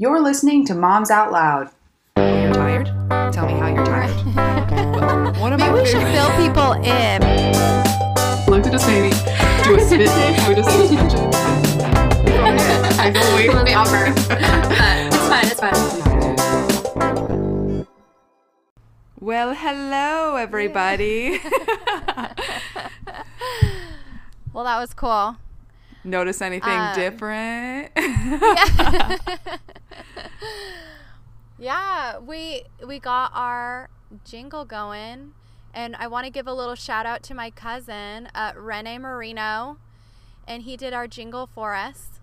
You're listening to Moms Out Loud. You're tired? Tell me how you're tired. One of Maybe my we should fill people in. Look at this baby. Do a spit take. Do a spit take. I can wait for the offer. It's fine. It's fine. Well, hello, everybody. Well, that was cool. Notice anything Um, different? Yeah, we we got our jingle going, and I want to give a little shout out to my cousin, uh, Rene Marino, and he did our jingle for us.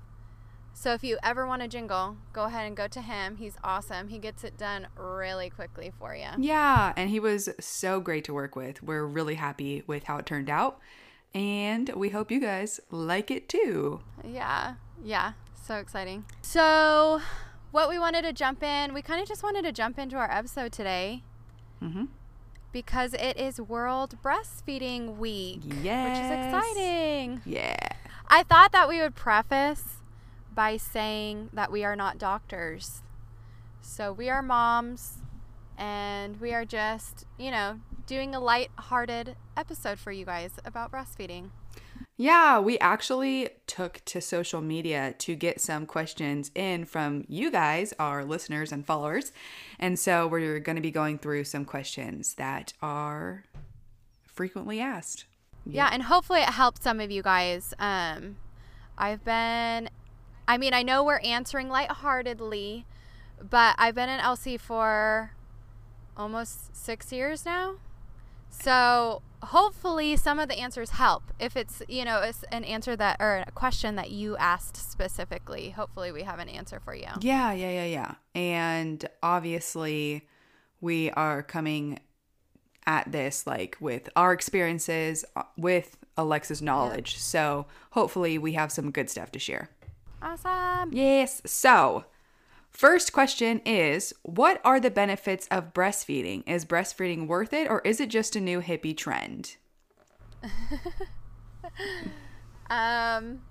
So if you ever want a jingle, go ahead and go to him. He's awesome. He gets it done really quickly for you. yeah, and he was so great to work with. We're really happy with how it turned out, and we hope you guys like it too. Yeah, yeah, so exciting. So, what we wanted to jump in, we kind of just wanted to jump into our episode today Mm-hmm. because it is World Breastfeeding Week, which is exciting. Yeah. I thought that we would preface by saying that we are not doctors. So, we are moms and we are just, you know, doing a light-hearted episode for you guys about breastfeeding. Yeah, we actually took to social media to get some questions in from you guys, our listeners and followers. And so we're going to be going through some questions that are frequently asked. Yeah, and hopefully it helps some of you guys. Um, I've been, I mean, I know we're answering lightheartedly, but I've been in LC for almost six years now. So hopefully some of the answers help. If it's, you know, it's an answer that, or a question that you asked specifically, hopefully we have an answer for you. Yeah, yeah, yeah, yeah. And obviously, we are coming at this like with our experiences, uh, with Alexa's knowledge. So hopefully, we have some good stuff to share. Awesome. Yes. So, first question is What are the benefits of breastfeeding? Is breastfeeding worth it or is it just a new hippie trend? Um,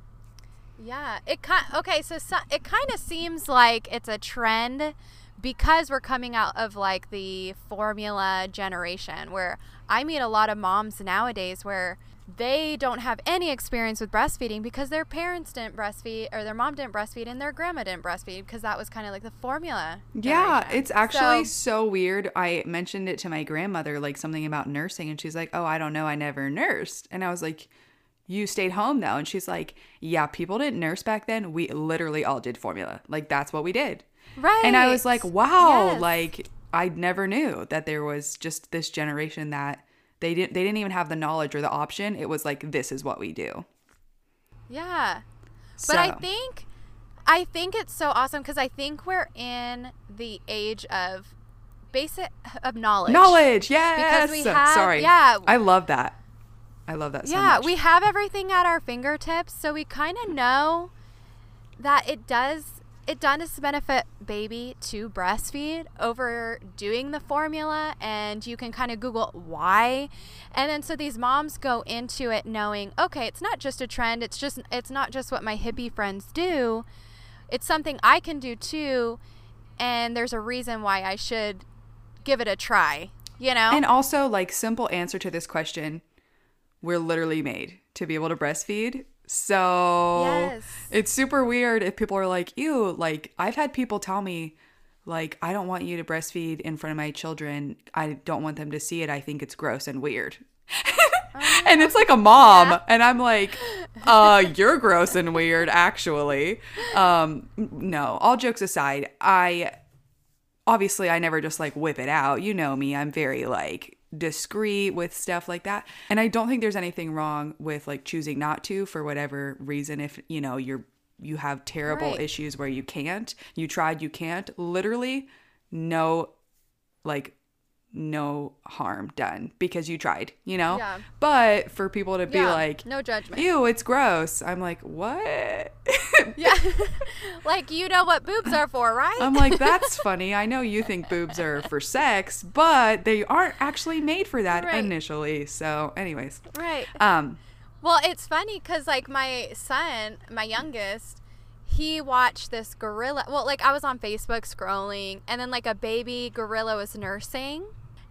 yeah, it kind okay. So, so it kind of seems like it's a trend because we're coming out of like the formula generation, where I meet a lot of moms nowadays where they don't have any experience with breastfeeding because their parents didn't breastfeed or their mom didn't breastfeed and their grandma didn't breastfeed because that was kind of like the formula. Yeah, generation. it's actually So- so, weird. I mentioned it to my grandmother, like something about nursing, and she's like, Oh, I don't know. I never nursed. And I was like, You stayed home though. And she's like, Yeah, people didn't nurse back then. We literally all did formula. Like, that's what we did. right. And I was like, wow, Yes. like I never knew that there was just this generation that they didn't they didn't even have the knowledge or the option. It was like this is what we do. yeah. So, But I think I think it's so awesome because I think we're in the age of basic of knowledge. knowledge, yes. we have- Sorry, yeah. I love that. I love that. So yeah, much. we have everything at our fingertips, so we kind of know that it does it does benefit baby to breastfeed over doing the formula and you can kind of google why and then so these moms go into it knowing okay it's not just a trend it's just it's not just what my hippie friends do it's something i can do too and there's a reason why i should give it a try you know And also, like simple answer to this question, we're literally made to be able to breastfeed. So Yes. it's super weird if people are like, ew, like I've had people tell me, like, I don't want you to breastfeed in front of my children. I don't want them to see it. I think it's gross and weird. and it's like a mom. And I'm like, uh, you're gross and weird, actually. Um, no, all jokes aside, I obviously I never just like whip it out. You know me, I'm very like discreet with stuff like that. And I don't think there's anything wrong with like choosing not to for whatever reason if, you know, you're you have terrible Right. issues where you can't. You tried, you can't. Literally no like no harm done because you tried, you know? Yeah. But for people to be Yeah, like no judgment Ew, it's gross. I'm like, what? Yeah. like you know what boobs are for, right? I'm like, that's funny. I know you think boobs are for sex, but they aren't actually made for that Right. initially. So, anyways, right. um, Well, it's funny because like my son, my youngest, he watched this gorilla. Well, like I was on Facebook scrolling, and then like a baby gorilla was nursing,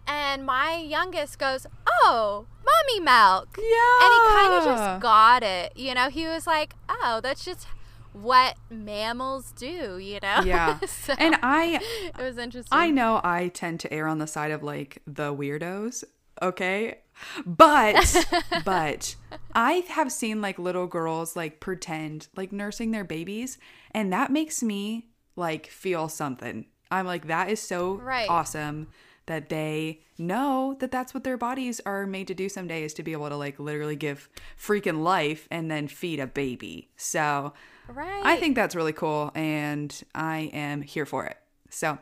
and my youngest goes, "Oh, mommy milk." Yeah. And he kind of just got it. You know, he was like, "Oh, that's just what mammals do." You know. Yeah. so And I it was interesting. I know I tend to err on the side of like the weirdos, okay? But but I have seen like little girls like pretend like nursing their babies and that makes me like feel something. I'm like that is so Right. awesome that they know that that's what their bodies are made to do someday is to be able to like literally give freaking life and then feed a baby. So Right. I think that's really cool and I am here for it. So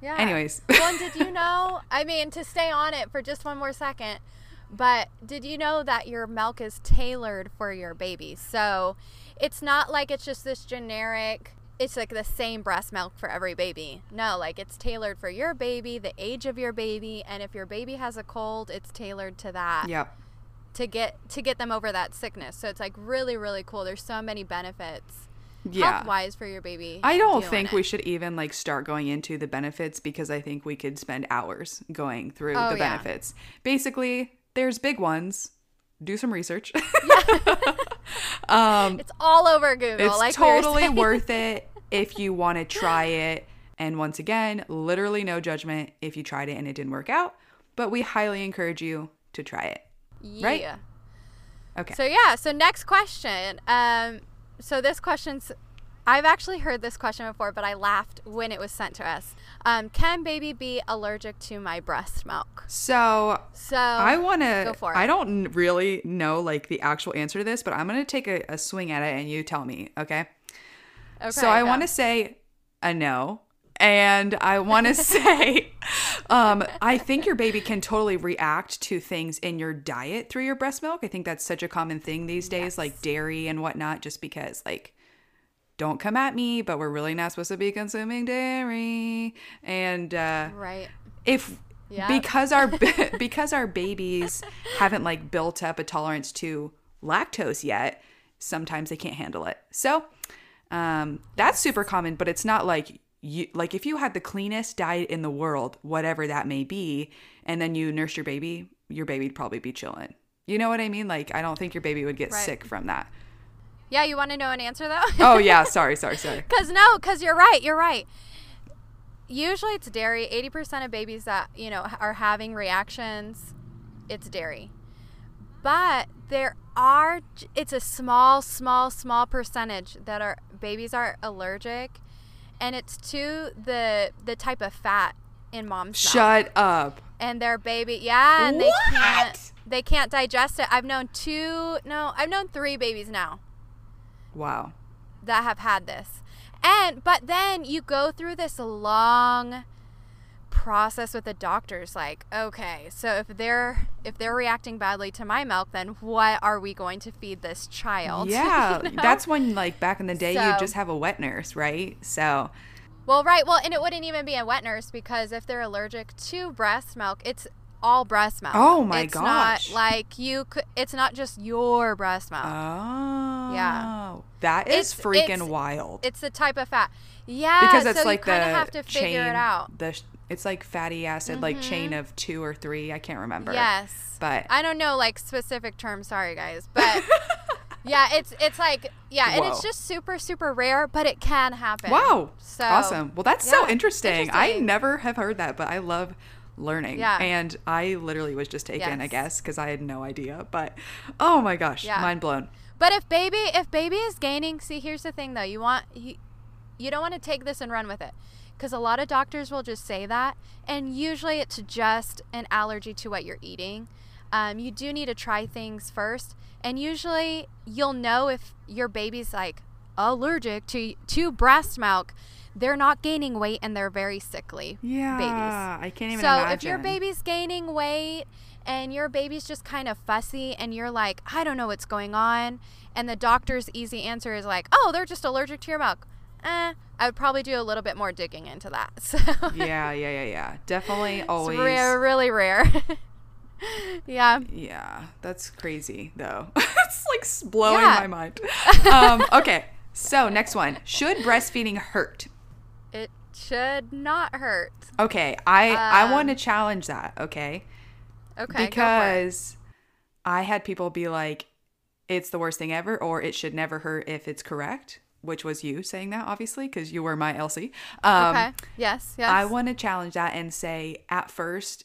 Yeah. anyways. well, did you know? I mean, to stay on it for just one more second, but did you know that your milk is tailored for your baby? So it's not like it's just this generic. It's like the same breast milk for every baby. No, like it's tailored for your baby, the age of your baby, and if your baby has a cold, it's tailored to that Yep. to get to get them over that sickness. So it's like really really cool. There's so many benefits Yeah. health wise for your baby. I don't think it. we should even like start going into the benefits because I think we could spend hours going through Oh, the yeah. benefits. Basically, there's big ones. Do some research. Yeah. um It's all over Google. it's like totally worth it if you want to try it. And once again, literally no judgment if you tried it and it didn't work out, but we highly encourage you to try it. right? Yeah. Okay. So yeah, so next question. Um so this question's I've actually heard this question before, but I laughed when it was sent to us. Um, can baby be allergic to my breast milk? So So I want to go for it. I don't really know like the actual answer to this, but I'm gonna take a, a swing at it, and you tell me, okay? Okay, so I want to say a no, and I want to say, um, I think your baby can totally react to things in your diet through your breast milk. I think that's such a common thing these days, like dairy and whatnot. Just because, like, don't come at me, but we're really not supposed to be consuming dairy, and uh, right. if Yeah. because our because our babies haven't like built up a tolerance to lactose yet sometimes they can't handle it so um that's super common but it's not like you like if you had the cleanest diet in the world whatever that may be and then you nurse your baby your baby'd probably be chilling you know what i mean like i don't think your baby would get Right. sick from that Yeah, you want to know an answer though? oh yeah sorry sorry sorry Cause no, cause you're right. You're right. Usually it's dairy. Eighty percent of babies that you know are having reactions, it's dairy. But there are. It's a small, small, small percentage that are babies are allergic, and it's to the the type of fat in mom's milk. shut up And their baby, yeah, and they can't they can't digest it. I've known two, no, I've known three babies now wow that have had this. And but then you go through this long process with the doctors like, okay, so if they're if they're reacting badly to my milk, then what are we going to feed this child? yeah You know? that's when like back in the day you just have a wet nurse right so Well, right. Well, and it wouldn't even be a wet nurse because if they're allergic to breast milk, it's all breast milk. Oh my it's gosh. not like you could it's not just your breast milk. Oh, yeah That is It's- freaking it's- wild. it's the type of fat. Yeah, because it's so like you kind the of have to chain. it out. The sh- it's like fatty acid, like chain mm-hmm. of two or three. I can't remember. Yes. but I don't know like specific terms, sorry guys, but yeah, it's it's like yeah, and it's just super super rare, but it can happen. wow, So awesome. Well, that's so yeah, interesting. I never have heard that, but I love learning. Yeah. and I literally was just taken, I guess, because I had no idea. But oh my gosh, Yeah. mind blown. But if baby if baby is gaining, see here's the thing though, you want you, you don't want to take this and run with it. Cuz a lot of doctors will just say that and usually it's just an allergy to what you're eating. Um, you do need to try things first and usually you'll know if your baby's like allergic to to breast milk. They're not gaining weight and they're very sickly Yeah, babies. I can't even So imagine. if your baby's gaining weight and your baby's just kind of fussy and you're like, I don't know what's going on, and the doctor's easy answer is like, oh, they're just allergic to your milk. Eh, I would probably do a little bit more digging into that. So yeah, yeah, yeah, yeah. Definitely always. it's rare, really rare. yeah. Yeah, that's crazy though. it's like blowing Yeah. my mind. Um, okay, So, next one. Should breastfeeding hurt? It should not hurt. Okay, I I want to Um, challenge that, okay? Okay. go for it. because I had people be like, it's the worst thing ever, or it should never hurt if it's correct, which was you saying that, obviously, because you were my LC. Um, Okay. Yes. Yes. I want to challenge that and say, at first,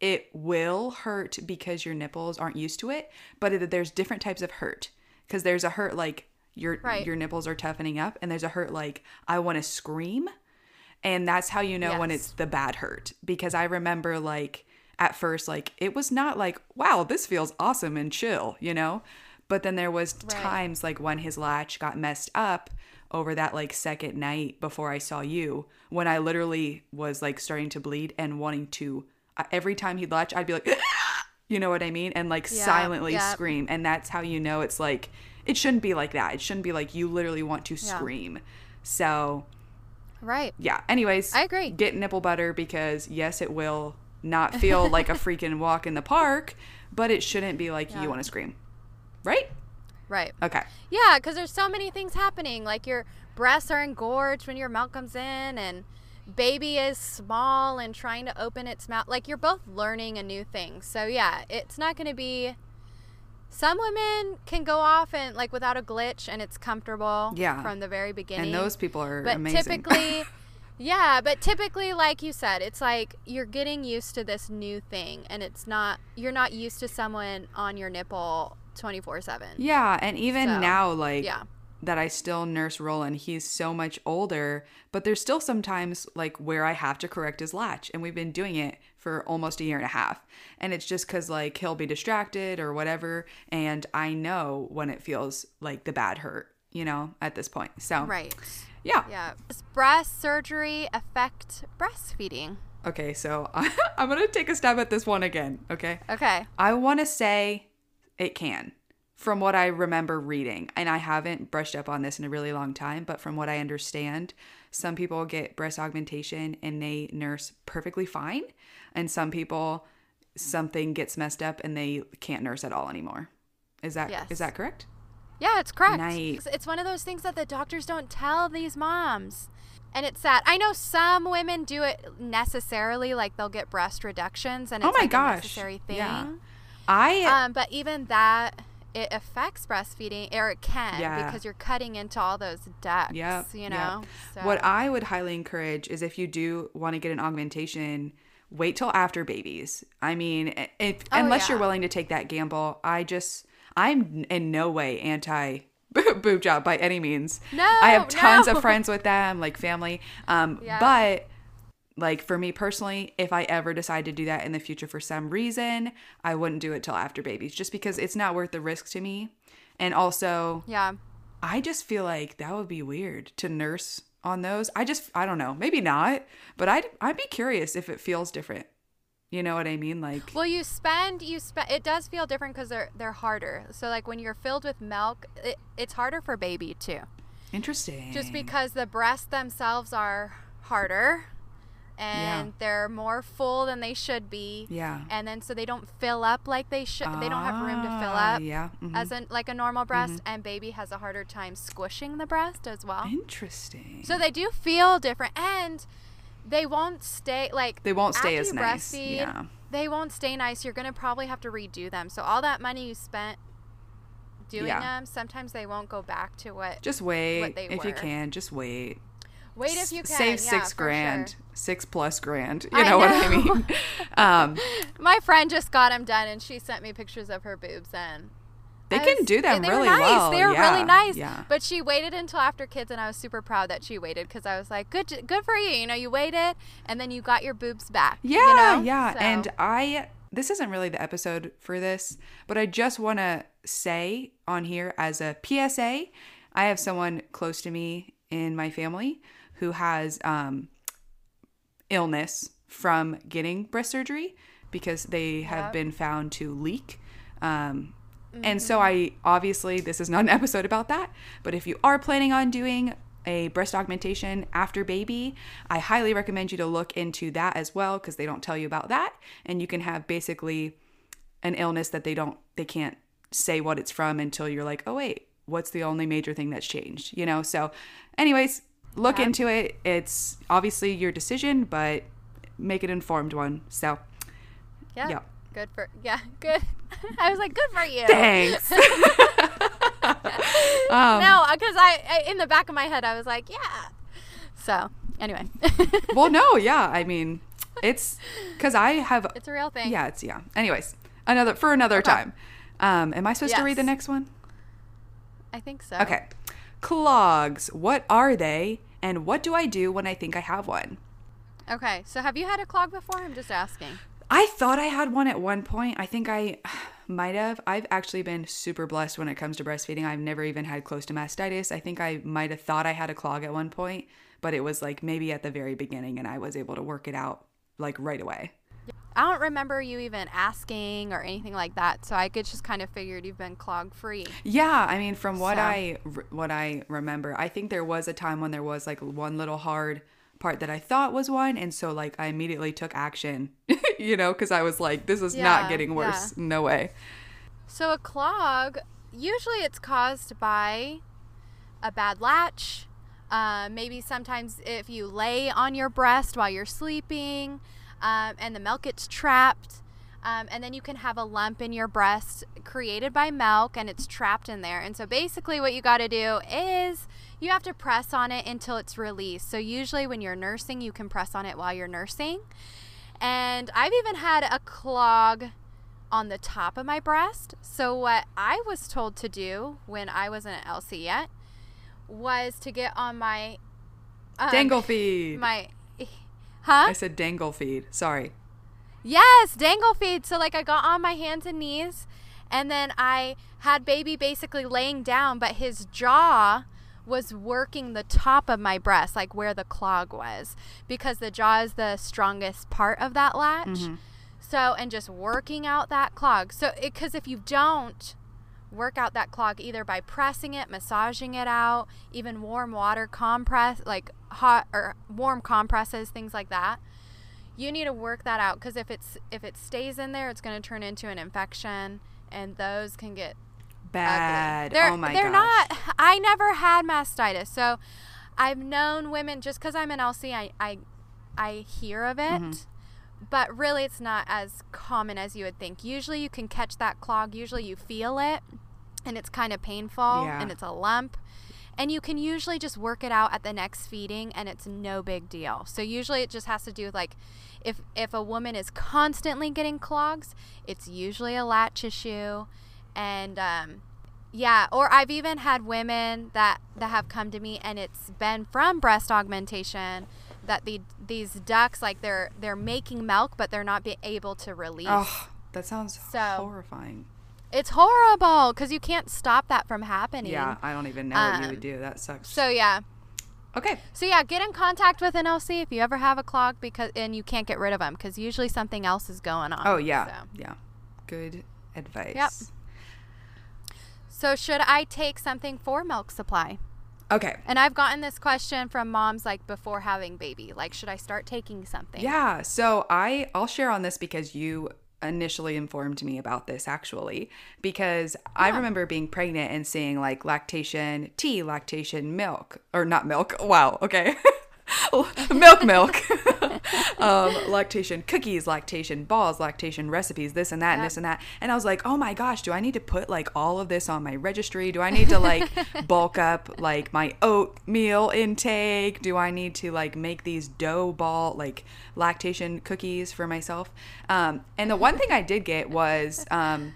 it will hurt because your nipples aren't used to it, but there's different types of hurt. Because there's a hurt like your Right. your nipples are toughening up, and there's a hurt like I want to scream, and that's how you know when it's the bad hurt. Because I remember like at first, like it was not like wow, this feels awesome and chill, you know. But then there was Right. times like when his latch got messed up over that like second night before I saw you, when I literally was like starting to bleed and wanting to. Every time he'd latch, I'd be like, you know what I mean, and like Yeah, silently yeah. scream, and that's how you know it's like it shouldn't be like that. It shouldn't be like you literally want to Yeah. scream. So right. yeah. Anyways, I agree. Get nipple butter because yes, it will not feel like a freaking walk in the park, but it shouldn't be like Yeah. you want to scream, right? Right. Okay. Yeah, because there's so many things happening. Like your breasts are engorged when your milk comes in, and baby is small and trying to open its mouth. Like you're both learning a new thing. So yeah, it's not going to be. Some women can go off and like without a glitch, and it's comfortable. Yeah. From the very beginning. And those people are but amazing. typically. Yeah, but typically, like you said, it's like you're getting used to this new thing, and it's not, you're not used to someone on your nipple 24 7. yeah, and even So, now, like Yeah. that, I still nurse Roland. He's so much older, but there's still sometimes like where I have to correct his latch, and we've been doing it for almost a year and a half. And it's just because like he'll be distracted or whatever, and I know when it feels like the bad hurt, you know, at this point. So Right. yeah. Yeah. Does breast surgery affect breastfeeding? Okay, so I'm gonna take a stab at this one again. Okay. Okay. I want to say it can, from what I remember reading. And I haven't brushed up on this in a really long time, but from what I understand, some people get breast augmentation and they nurse perfectly fine. And some people, something gets messed up and they can't nurse at all anymore. Is that is Yes. that correct? Yeah, it's correct. Nice. It's- It's one of those things that the doctors don't tell these moms. And it's sad. I know some women do it necessarily, like they'll get breast reductions, and Oh my like gosh. a necessary thing. Yeah. I Um, but even that, it affects breastfeeding, or it can, Yeah. because you're cutting into all those ducts. Yep. You yep. know. So, What I would highly encourage is if you do want to get an augmentation, wait till after babies. I mean, if Oh, unless you're willing to take that gamble, I just I'm in no way anti boob job by any means. No, I have tons no. of friends with them, like family. Um, Yeah. but like for me personally, if I ever decide to do that in the future for some reason, I wouldn't do it till after babies, just because it's not worth the risk to me. And also, yeah. I just feel like that would be weird to nurse on those. I just I don't know, maybe not, but I'd I'd be curious if it feels different. You know what I mean? Like Well, you spend you spend. It does feel different because they're they're harder. So like when you're filled with milk, it, it's harder for baby too. interesting. Just because the breasts themselves are harder, and Yeah. they're more full than they should be. Yeah. And then so they don't fill up like they should. they don't have room to fill Ah, up. Yeah. mhm. As in like a normal breast, and baby has a harder time squishing the breast as well. interesting. So they do feel different, and they won't stay like They won't stay as nice, yeah. They won't stay nice. You're gonna probably have to redo them. So all that money you spent doing Yeah. them, sometimes they won't go back to what. just wait they if you can. Just wait. Wait if you can. save yeah, six for grand, sure. six plus grand. You I know, what I mean? um, My friend just got them done, and she sent me pictures of her boobs, and they can do them they really were nice. well. They were yeah, really nice. Yeah. But she waited until after kids, and I was super proud that she waited because I was like, "Good, good for you." You know, you waited, and then you got your boobs back. Yeah, you know? yeah. So- And I this isn't really the episode for this, but I just want to say on here as a PSA, I have someone close to me in my family who has um illness from getting breast surgery because they have Yep. been found to leak. Um and so I obviously this is not an episode about that, but if you are planning on doing a breast augmentation after baby, I highly recommend you to look into that as well because they don't tell you about that and you can have basically an illness that they don't they can't say what it's from until you're like, "Oh wait, what's the only major thing that's changed, you know? So, anyways, look into it. It's obviously your decision, but make an informed one. So, Yeah. Yeah. Good for yeah, good. I was like, good for you. thanks. um, No, because I, I in the back of my head I was like, yeah. So anyway, well, no, yeah. I mean, it's because I have. it's a real thing. Yeah, it's yeah. Anyways, another for another Okay. time. Um, am I supposed to read the next one? I think so. Okay. Clogs. What are they? And what do I do when I think I have one? Okay. So have you had a clog before? I'm just asking. I thought I had one at one point. I think I might have. I've actually been super blessed when it comes to breastfeeding. I've never even had close to mastitis. I think I might have thought I had a clog at one point, but it was like maybe at the very beginning and I was able to work it out like right away. I don't remember you even asking or anything like that. So I could just kind of figured you've been clog free. Yeah, I mean, from what So- I what I remember, I think there was a time when there was like one little hard part that I thought was one, and so like I immediately took action, you know, because I was like, this is Yeah, not getting worse, no way. So a clog, usually it's caused by a bad latch. Uh, maybe sometimes if you lay on your breast while you're sleeping, um, and the milk gets trapped, um, and then you can have a lump in your breast created by milk, and it's trapped in there. And so basically, what you got to do is you have to press on it until it's released. So usually, when you're nursing, you can press on it while you're nursing. And I've even had a clog on the top of my breast. So what I was told to do when I wasn't at LC yet was to get on my um, dangle feed. My huh? I said dangle feed. Sorry. Yes, dangle feed. So like I got on my hands and knees and then I had baby basically laying down, but his jaw was working the top of my breast, like where the clog was, because the jaw is the strongest part of that latch. Mm-hmm. So, and just working out that clog. So, because if you don't work out that clog either by pressing it, massaging it out, even warm water compress, like hot or warm compresses, things like that, you need to work that out because if it's if it stays in there, it's going to turn into an infection, and those can get Bad. They're, oh my they're gosh. not. I never had mastitis, so I've known women just because I'm an LC, I I, I hear of it, Mm-hmm. but really it's not as common as you would think. Usually you can catch that clog. Usually you feel it, and it's kind of painful, Yeah. and it's a lump. And you can usually just work it out at the next feeding and it's no big deal. So usually it just has to do with like if if a woman is constantly getting clogs, it's usually a latch issue and um yeah, or I've even had women that that have come to me and it's been from breast augmentation that the these ducts like they're they're making milk but they're not be able to release. Oh, that sounds So- horrifying. It's horrible cuz you can't stop that from happening. Yeah, I don't even know what you Um, would do. That sucks. So yeah. okay. So yeah, get in contact with an LC if you ever have a clog because and you can't get rid of them because usually something else is going on. Oh yeah, So. yeah. Good advice. Yep. so should I take something for milk supply? Okay. And I've gotten this question from moms like before having baby, like should I start taking something? Yeah, so I I'll share on this because you initially informed me about this actually because I remember being pregnant and seeing like lactation tea, lactation milk or not milk. Wow, okay. milk milk. um, lactation cookies, lactation balls, lactation recipes, this and that and this and that. And I was like, "Oh my gosh, do I need to put like all of this on my registry? Do I need to like bulk up like my oatmeal intake? Do I need to like make these dough ball like lactation cookies for myself?" Um, and the one thing I did get was um,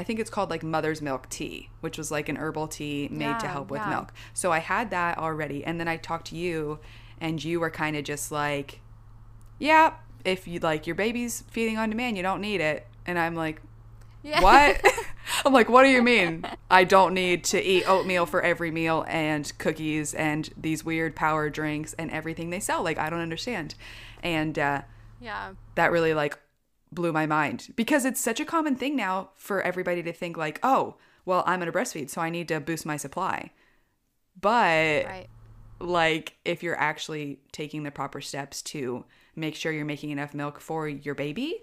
I think it's called like mother's milk tea, which was like an herbal tea made to help with yeah. milk. So I had that already. And then I talked to you, and you were kind of just like, yeah, if you like your baby's feeding on demand, you don't need it. And I'm like, Yeah. what? I'm like, what do you mean? I don't need to eat oatmeal for every meal and cookies and these weird power drinks and everything they sell. Like, I don't understand. And, uh, yeah. that really like blew my mind because it's such a common thing now for everybody to think like, oh, well, I'm gonna breastfeed, so I need to boost my supply. But Right. Like if you're actually taking the proper steps to make sure you're making enough milk for your baby,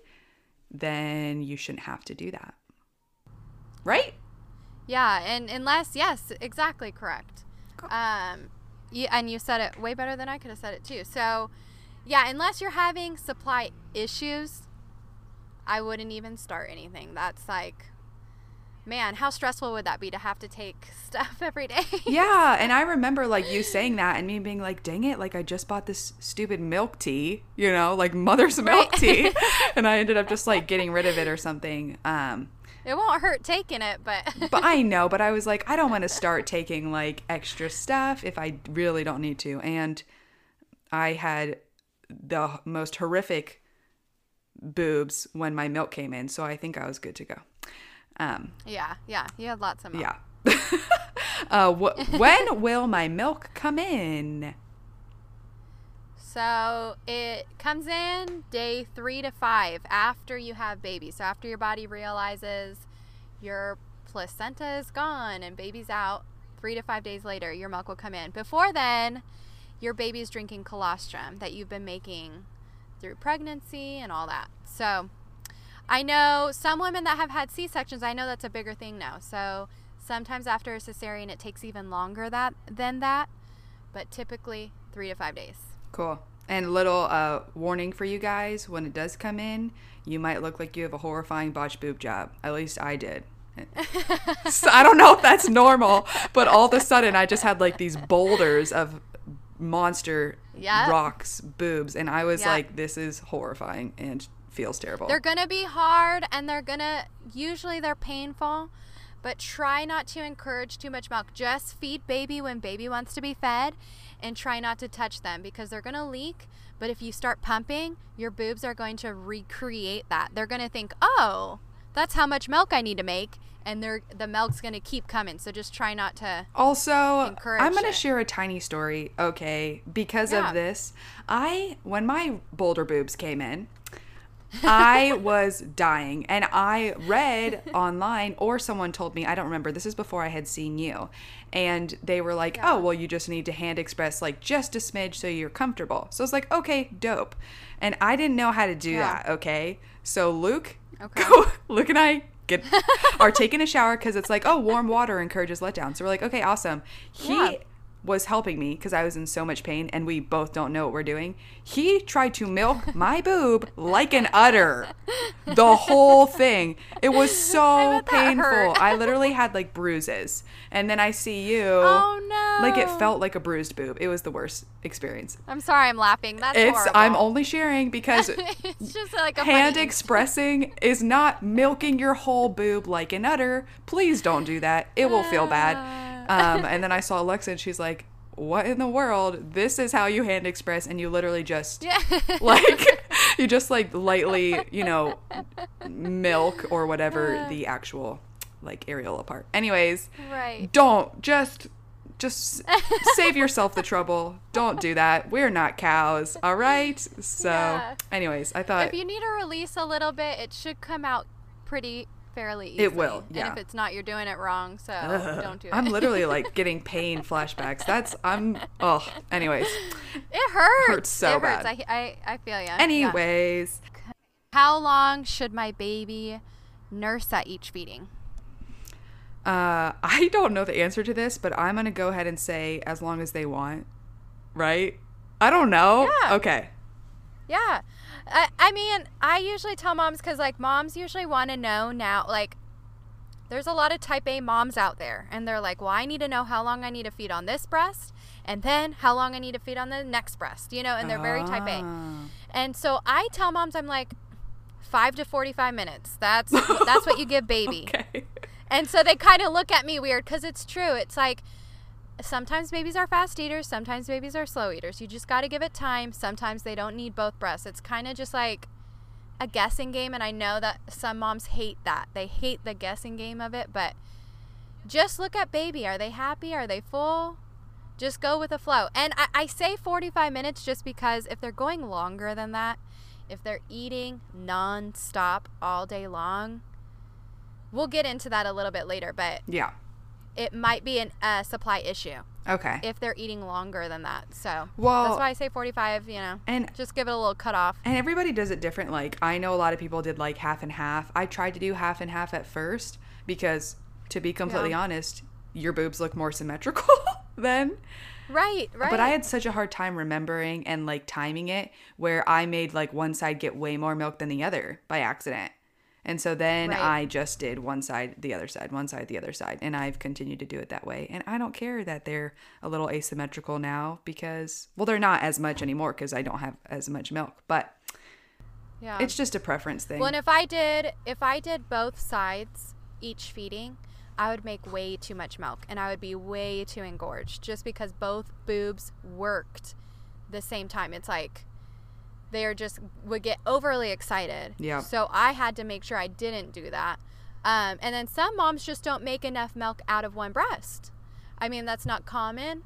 then you shouldn't have to do that. Right? Yeah, and unless yes, exactly correct. Um, you, and you said it way better than I could have said it too. So, yeah, unless you're having supply issues, I wouldn't even start anything. That's like, man, how stressful would that be to have to take stuff every day? Yeah, and I remember like you saying that and me being like, "Dang it, like I just bought this stupid milk tea, you know, like mother's milk Right. tea." and I ended up just like getting rid of it or something. Um it won't hurt taking it, but but I know, but I was like, I don't want to start taking like extra stuff if I really don't need to. And I had the most horrific boobs when my milk came in, so I think I was good to go. Um, yeah, yeah, you had lots of milk. yeah. uh, wh- when will my milk come in? So it comes in day three to five after you have baby. So after your body realizes your placenta is gone and baby's out, three to five days later, your milk will come in. Before then, your baby's drinking colostrum that you've been making through pregnancy and all that. So I know some women that have had C sections, I know that's a bigger thing now. So sometimes after a cesarean, it takes even longer that than that, but typically three to five days. Cool. And a little uh, warning for you guys: when it does come in, you might look like you have a horrifying botched boob job. At least I did. so I don't know if that's normal, but all of a sudden I just had like these boulders of monster Yep. rocks boobs, and I was Yep. like, "This is horrifying and feels terrible." They're gonna be hard and they're gonna usually they're painful, but try not to encourage too much milk. Just feed baby when baby wants to be fed and try not to touch them because they're gonna leak. But if you start pumping, your boobs are going to recreate that. They're gonna think, oh, that's how much milk I need to make, and they're the milk's gonna keep coming. So just try not to Also, encourage I'm going to share a tiny story, okay? Because Yeah. of this, I when my boulder boobs came in, I was dying and I read online or someone told me, I don't remember. This is before I had seen you. And they were like, "Oh, well you just need to hand express like just a smidge so you're comfortable." So I was like, "Okay, dope." And I didn't know how to do Yeah. that, okay? So Luke Okay. go Luke and I get are taking a shower because it's like, oh, warm water encourages letdown. So we're like, okay, awesome. He Yeah. Was helping me because I was in so much pain and we both don't know what we're doing. He tried to milk my boob like an udder. The whole thing. It was so painful. I literally had like bruises. And then I see you. Oh no! Like it felt like a bruised boob. It was the worst experience. I'm sorry, I'm laughing. That's It's horrible. I'm only sharing because it's just like a hand funny expressing is not milking your whole boob like an udder. Please don't do that. It will feel bad. Um, and then I saw Alexa and she's like, What in the world? This is how you hand express and you literally just Yeah. like you just like lightly, you know, milk or whatever the actual like areola part. Anyways, right. don't just just save yourself the trouble. Don't do that. We're not cows, all right? So, Yeah. anyways, I thought if you need to release a little bit, it should come out pretty fairly easily. It will, And yeah. if it's not, you're doing it wrong. So don't do it. I'm literally like getting pain flashbacks. That's I'm oh. Anyways, it hurts. It hurts so it hurts. bad. I, I, I feel you. anyways, How long should my baby nurse at each feeding? uh, I don't know the answer to this, but I'm gonna go ahead and say as long as they want. Right? I don't know. Yeah. Okay. Yeah. I, I mean, I usually tell moms because, like, moms usually want to know now. Like, there's a lot of type A moms out there, and they're like, well, I need to know how long I need to feed on this breast, and then how long I need to feed on the next breast, you know, and they're very type A. Ah. And so I tell moms, I'm like, five to 45 minutes. That's, that's what you give baby. Okay. And so they kind of look at me weird because it's true. It's like sometimes babies are fast eaters, sometimes babies are slow eaters. You just got to give it time. Sometimes they don't need both breasts. It's kind of just like a guessing game. And I know that some moms hate that. They hate the guessing game of it. But just look at baby. Are they happy? Are they full? Just go with the flow. And I, I say 45 minutes just because if they're going longer than that, if they're eating non-stop all day long, we'll get into that a little bit later, but Yeah. It might be a uh, supply issue Okay. if they're eating longer than that. So Well- that's why I say 45, you know, and just give it a little cut off. And everybody does it different. Like I know a lot of people did like half and half. I tried to do half and half at first because to be completely Yeah. honest, your boobs look more symmetrical then. Right, right. But I had such a hard time remembering and like timing it where I made like one side get way more milk than the other by accident. And so then Right. I just did one side, the other side, one side, the other side. And I've continued to do it that way. And I don't care that they're a little asymmetrical now because, well, they're not as much anymore because I don't have as much milk. But yeah. it's just a preference thing. Well, and if I did, if I did both sides each feeding, I would make way too much milk, and I would be way too engorged, just because both boobs worked the same time. It's like they are just would get overly excited. Yeah. So I had to make sure I didn't do that. Um, and then some moms just don't make enough milk out of one breast. I mean, that's not common,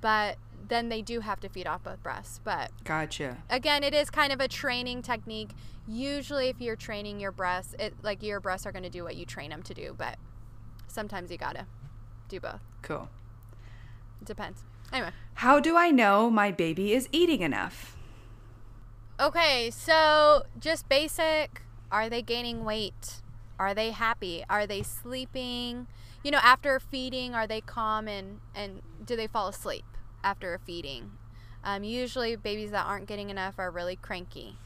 but then they do have to feed off both breasts. But gotcha. again it is kind of a training technique usually if you're training your breasts it like your breasts are going to do what you train them to do but sometimes you gotta do both Cool. it depends anyway How do I know my baby is eating enough? Okay so just basic are they gaining weight? Are they happy? Are they sleeping? You know after feeding are they calm and and do they fall asleep after a feeding? Um, usually babies that aren't getting enough are really cranky.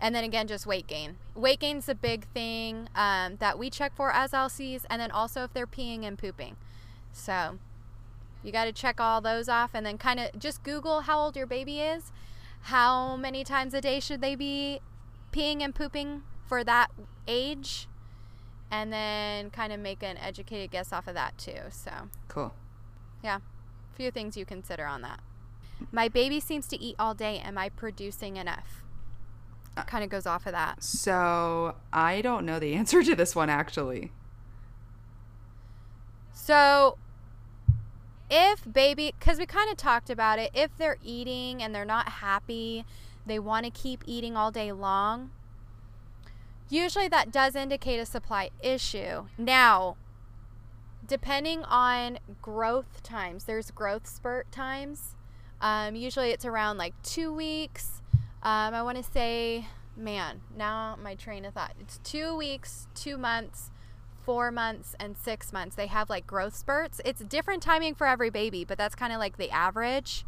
And then again just weight gain. Weight gain's a big thing um, that we check for as lcs and then also if they're peeing and pooping. So you got to check all those off and then kind of just google how old your baby is how many times a day should they be peeing and pooping for that age? And then kind of make an educated guess off of that too so. Cool. yeah a few things you consider on that. My baby seems to eat all day. Am i producing enough? Uh, kind of goes off of that. So I don't know the answer to this one actually. So, if baby, because we kind of talked about it, if they're eating and they're not happy, they want to keep eating all day long, usually that does indicate a supply issue. Now, depending on growth times, there's growth spurt times. Um, usually it's around like two weeks. Um, I want to say, man, now my train of thought. It's two weeks, two months, four months, and six months. They have like growth spurts. It's different timing for every baby, but that's kind of like the average.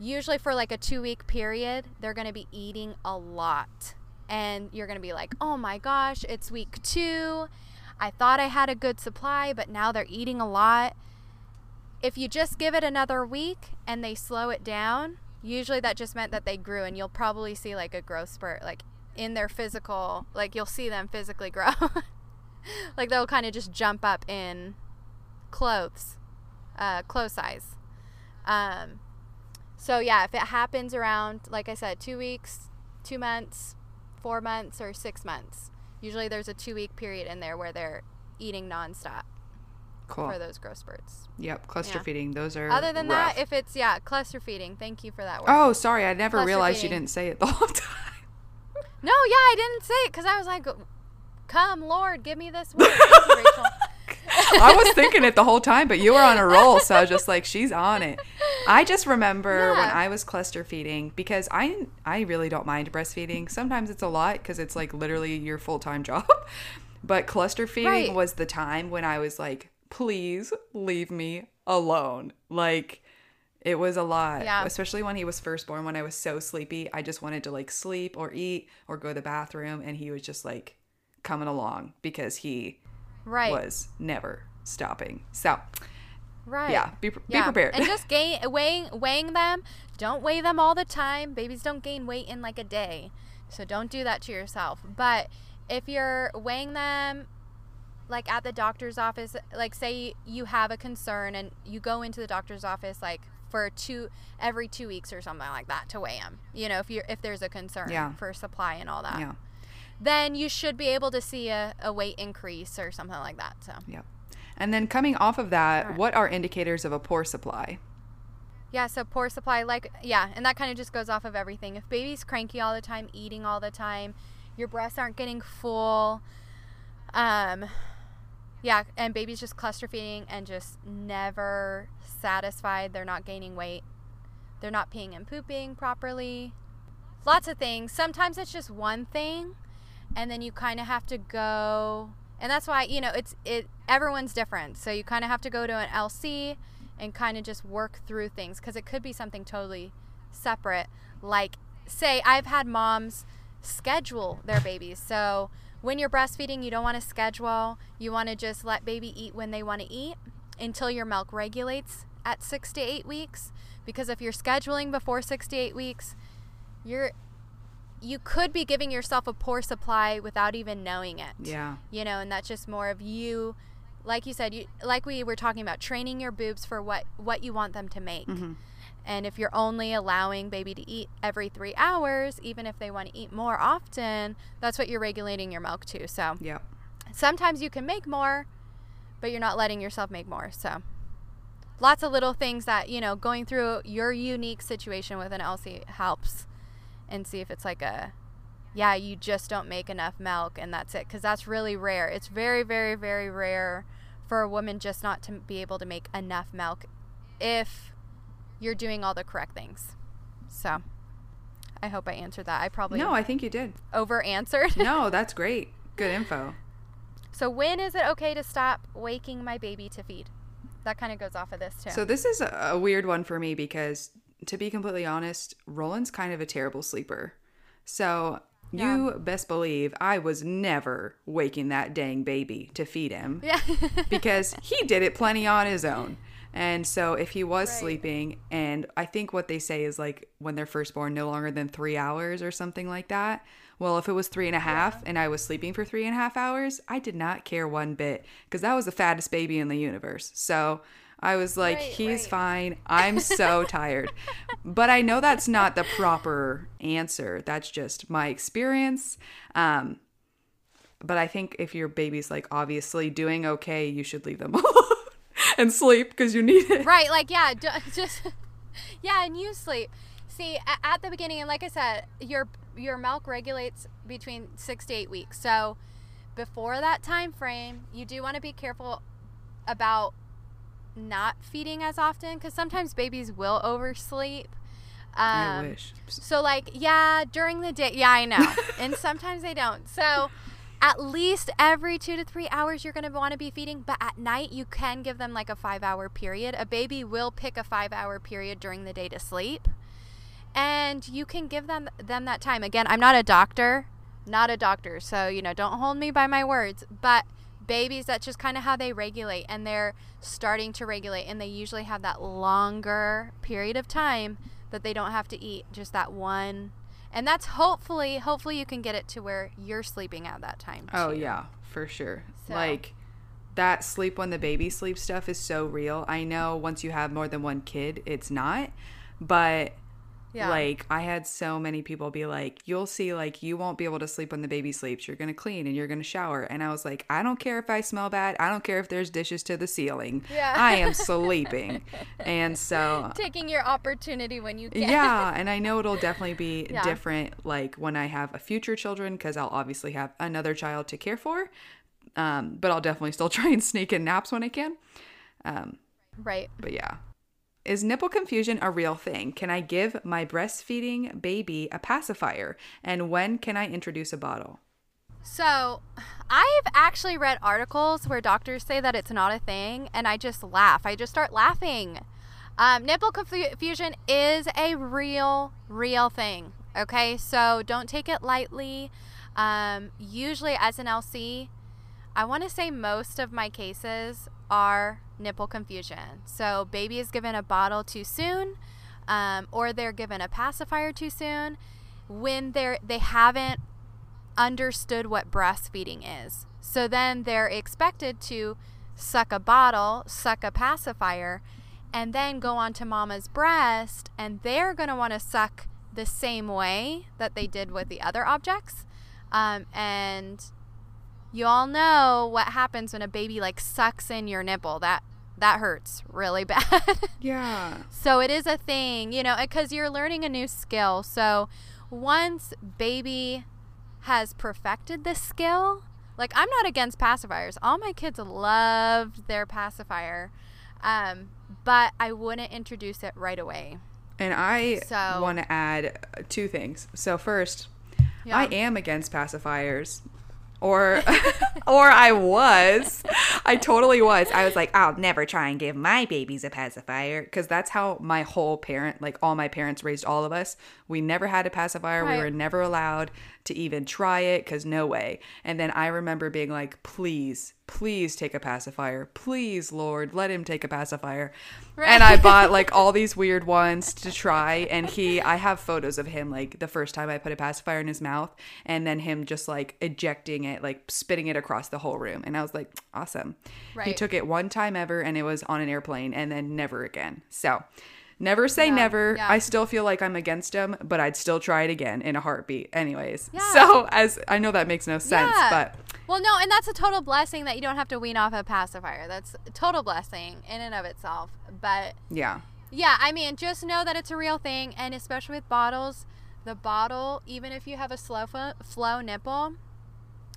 Usually for like a two week period, they're going to be eating a lot. And you're going to be like, oh my gosh, it's week two. I thought I had a good supply, but now they're eating a lot. If you just give it another week and they slow it down, usually that just meant that they grew, and you'll probably see like a growth spurt, like in their physical, like you'll see them physically grow. like they'll kind of just jump up in clothes, uh, clothes size. Um, so yeah, if it happens around, like I said, two weeks, two months, four months, or six months, usually there's a two week period in there where they're eating nonstop Cool. for those growth spurts. Yep, cluster Yeah. feeding. Those are Other than rough. that, if it's yeah, cluster feeding. Thank you for that word. Oh, sorry. I never Cluster realized you didn't say it the whole time. No, yeah, I didn't say it because I was like, "Come, Lord, give me this word." Thank you, Rachel. I was thinking it the whole time, but you were on a roll, so I was just like, she's on it. I just remember when I was cluster feeding because I I really don't mind breastfeeding. Sometimes it's a lot because it's like literally your full time job. But cluster feeding Right. was the time when I was like, please leave me alone. Like it was a lot, Yeah. especially when he was first born. When I was so sleepy, I just wanted to like sleep or eat or go to the bathroom, and he was just like coming along because he Right. was never stopping. So, Right. yeah, be, be prepared. And just gain weighing weighing them. Don't weigh them all the time. Babies don't gain weight in like a day. So don't do that to yourself. But if you're weighing them like at the doctor's office, like say you have a concern and you go into the doctor's office like for two every 2 weeks or something like that to weigh them. You know, if you are if there's a concern Yeah. for supply and all that. yeah, Then you should be able to see a, a weight increase or something like that. So yeah. And then coming off of that, Alright. what are indicators of a poor supply? Yeah, so poor supply, like, yeah, and that kind of just goes off of everything. If baby's cranky all the time, eating all the time, your breasts aren't getting full, um, yeah, and baby's just cluster feeding and just never satisfied, they're not gaining weight, they're not peeing and pooping properly, lots of things. Sometimes it's just one thing, and then you kind of have to go, and that's why, you know, it's, it, everyone's different. So you kind of have to go to an LC and kind of just work through things because it could be something totally separate. Like, say, I've had moms schedule their babies. So when you're breastfeeding, you don't want to schedule. You want to just let baby eat when they want to eat until your milk regulates at six to eight weeks. Because if you're scheduling before six to eight weeks, you're you could be giving yourself a poor supply without even knowing it. Yeah. you know and that's just more of you like you said you like we were talking about training your boobs for what what you want them to make. Mm-hmm. And if you're only allowing baby to eat every three hours even if they want to eat more often that's what you're regulating your milk to so. Yeah. sometimes you can make more but you're not letting yourself make more so. Lots of little things that you know going through your unique situation with an lc helps and see if it's like a yeah you just don't make enough milk and that's it because that's really rare it's very very very rare for a woman just not to be able to make enough milk if you're doing all the correct things so i hope i answered that i probably No, I think you did. over answered No, that's great. Good info. So when is it okay to stop waking my baby to feed? That kind of goes off of this too. So this is a a weird one for me because to be completely honest, Roland's kind of a terrible sleeper. So you best believe I was never waking that dang baby to feed him yeah. because he did it plenty on his own. And so if he was Right. sleeping, and I think what they say is like when they're first born, no longer than three hours or something like that. Well, if it was three and a half and I was sleeping for three and a half hours, I did not care one bit because that was the fattest baby in the universe. So I was like, Right, he's right. fine. I'm so tired. But I know that's not the proper answer. That's just my experience. Um, but I think if your baby's like obviously doing okay, you should leave them alone and sleep because you need it. right, like yeah, d- just yeah, and you sleep. See, at the beginning, and like I said, your your milk regulates between six to eight weeks. So before that time frame, you do want to be careful about not feeding as often because sometimes babies will oversleep. I Um, wish. So like, yeah, during the day, yeah, I know. and sometimes they don't. So at least every 2 to 3 hours you're going to want to be feeding, but at night you can give them like a 5-hour period. A baby will pick a 5-hour period during the day to sleep. And you can give them them that time. Again, I'm not a doctor, not a doctor. So, you know, don't hold me by my words, but babies that's just kind of how they regulate and they're starting to regulate and they usually have that longer period of time that they don't have to eat just that one and that's hopefully hopefully you can get it to where you're sleeping at that time Oh yeah, for sure. So- Like that sleep when the baby sleeps stuff is so real. I know once you have more than one kid, it's not. But Yeah. like I had so many people be like, "You'll see like you won't be able to sleep when the baby sleeps. You're going to clean and you're going to shower." And I was like, "I don't care if I smell bad. I don't care if there's dishes to the ceiling. Yeah. I am sleeping." and so taking your opportunity when you can yeah, and I know it'll definitely be Yeah. different like when I have a future children because I'll obviously have another child to care for. Um, but I'll definitely still try and sneak in naps when I can. Um, right but yeah. Is nipple confusion a real thing? Can I give my breastfeeding baby a pacifier? And when can I introduce a bottle? So, I've actually read articles where doctors say that it's not a thing, and I just laugh. I just start laughing. Um, nipple confusion is a real, real thing. Okay, so don't take it lightly. Um, usually, as an LC, I want to say most of my cases are nipple confusion. So, baby is given a bottle too soon, um, or they're given a pacifier too soon when they're they haven't understood what breastfeeding is. So then they're expected to suck a bottle, suck a pacifier, and then go onto mama's breast, and they're going to want to suck the same way that they did with the other objects. Um, and you all know what happens when a baby like sucks in your nipple. That that hurts really bad. Yeah. So it is a thing, you know, because you're learning a new skill. So once baby has perfected this skill, like I'm not against pacifiers. All my kids loved their pacifier, um, but I wouldn't introduce it right away. And I So- want to add two things. So, first, Yeah. I am against pacifiers. Or or I was. I totally was. I was like, I'll never try and give my babies a pacifier because that's how my whole parent, like all my parents raised all of us. We never had a pacifier. We were never allowed to even try it cuz no way. And then I remember being like, "Please, please take a pacifier. Please, Lord, let him take a pacifier." And I bought like all these weird ones to try and he I have photos of him like the first time I put a pacifier in his mouth and then him just like ejecting it like spitting it across the whole room and I was like awesome. He took it one time ever and it was on an airplane and then never again. So Never say Yeah, never. yeah. I still feel like I'm against him, but I'd still try it again in a heartbeat. Anyways. Yeah. So as I know that makes no sense, but Well, no, and that's a total blessing that you don't have to wean off a pacifier. That's a total blessing in and of itself. But yeah. yeah, I mean, just know that it's a real thing, and especially with bottles, the bottle, even if you have a slow fo- flow nipple,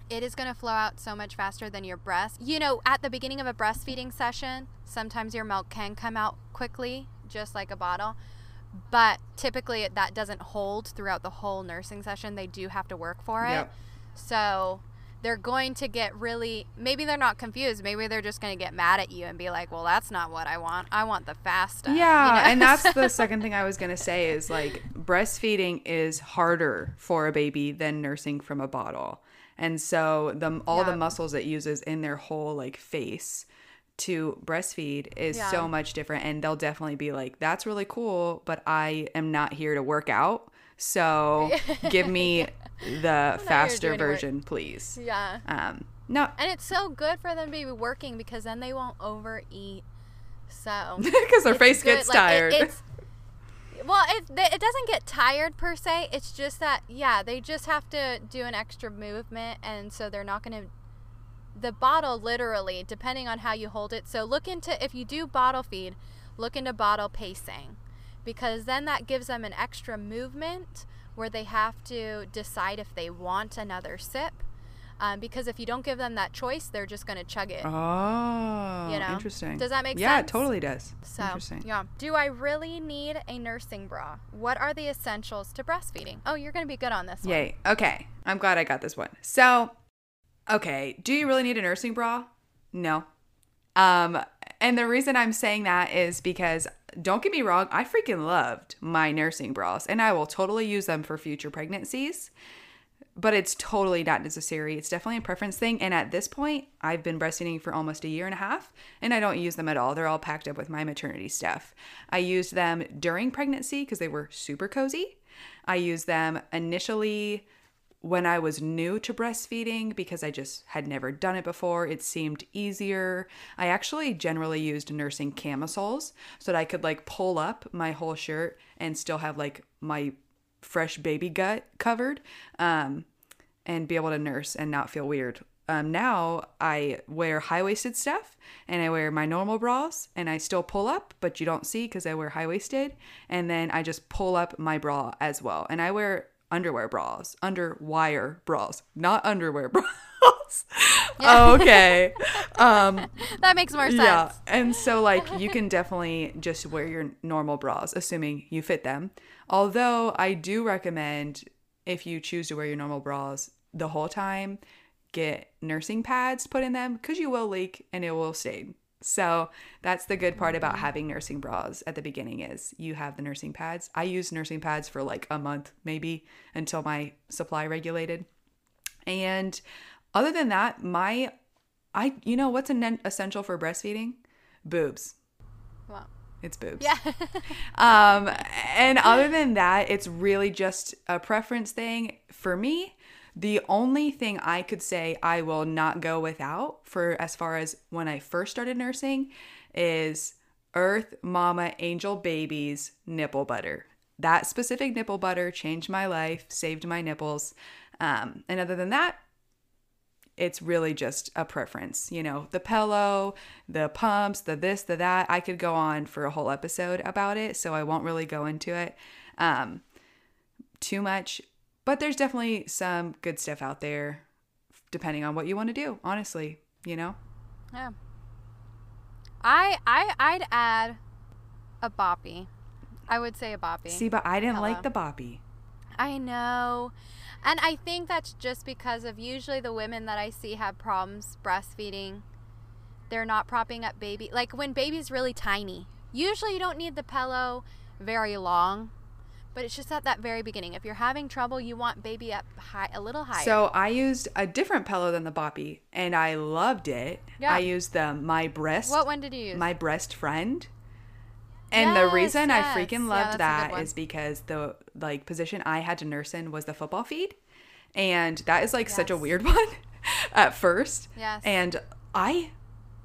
it is going to flow out so much faster than your breast. You know, at the beginning of a breastfeeding session, sometimes your milk can come out quickly, just like a bottle. But typically, that doesn't hold throughout the whole nursing session. They do have to work for it. Yep. So they're going to get really, maybe they're not confused. Maybe they're just going to get mad at you and be like, well, that's not what I want. I want the fast stuff. you Yeah, know? and that's the second thing I was gonna say is like breastfeeding is harder for a baby than nursing from a bottle, and so the all the muscles it uses in their whole like face to breastfeed is Yeah. so much different, and they'll definitely be like, "That's really cool, but I am not here to work out, so give me the faster doing work." version, please." yeah. Um, no, And it's so good for them to be working because then they won't overeat. So because their face good. gets Like, it- tired. it's well, it it doesn't get tired per se. It's just that yeah, they just have to do an extra movement, and so they're not going to. The bottle literally, depending on how you hold it. So look into if you do bottle feed, look into bottle pacing, because then that gives them an extra movement where they have to decide if they want another sip. Um, because if you don't give them that choice, they're just going to chug it. oh, You know? interesting. Does that make yeah, sense? Yeah, it totally does. So, interesting. yeah. Do I really need a nursing bra? What are the essentials to breastfeeding? Oh, you're going to be good on this one. Yay. Okay. I'm glad I got this one. So, okay, do you really need a nursing bra? No. Um and the reason I'm saying that is because don't get me wrong, I freaking loved my nursing bras and I will totally use them for future pregnancies. But it's totally not necessary. It's definitely a preference thing. And at this point, I've been breastfeeding for almost a year and a half, and I don't use them at all. They're all packed up with my maternity stuff. I used them during pregnancy because they were super cozy. I used them initially when I was new to breastfeeding because I just had never done it before. It seemed easier. I actually generally used nursing camisoles so that I could like pull up my whole shirt and still have like my fresh baby gut covered um, and be able to nurse and not feel weird. Um, now I wear high waisted stuff and I wear my normal bras and I still pull up, but you don't see because I wear high waisted. And then I just pull up my bra as well. And I wear underwear bras, under wire bras, not underwear bras. okay. Um, That makes more sense. yeah. And so, like, you can definitely just wear your normal bras, assuming you fit them. Although, I do recommend if you choose to wear your normal bras the whole time, get nursing pads put in them because you will leak and it will stain. So that's the good part about having nursing bras at the beginning is you have the nursing pads. I used nursing pads for like a month maybe until my supply regulated. And other than that, my I you know what's an essential for breastfeeding? Boobs. Well, It's boobs. yeah. Um, and other than that, it's really just a preference thing. For me, the only thing I could say I will not go without for as far as when I first started nursing is Earth Mama Angel Babies nipple butter. That specific nipple butter changed my life, saved my nipples. Um, and other than that, it's really just a preference. You know, the pillow, the pumps, the this, the that. I could go on for a whole episode about it, so I won't really go into it um, too much. But there's definitely some good stuff out there, depending on what you want to do. Honestly, you know. yeah. I I I'd add a boppy. I would say a boppy. See, but I didn't like the boppy. I know. And I think that's just because of usually the women that I see have problems breastfeeding. They're not propping up baby. Like when baby's really tiny, usually you don't need the pillow very long, but it's just at that very beginning. If you're having trouble, you want baby up high, a little higher. So I used a different pillow than the Boppy, and I loved it. Yeah. I used the My Breast. what one did you use? My Breast Friend. And the reason yes. I freaking Yeah, loved good that is because the like position I had to nurse in was the football feed. And that is like such a weird one at first. Yes. And I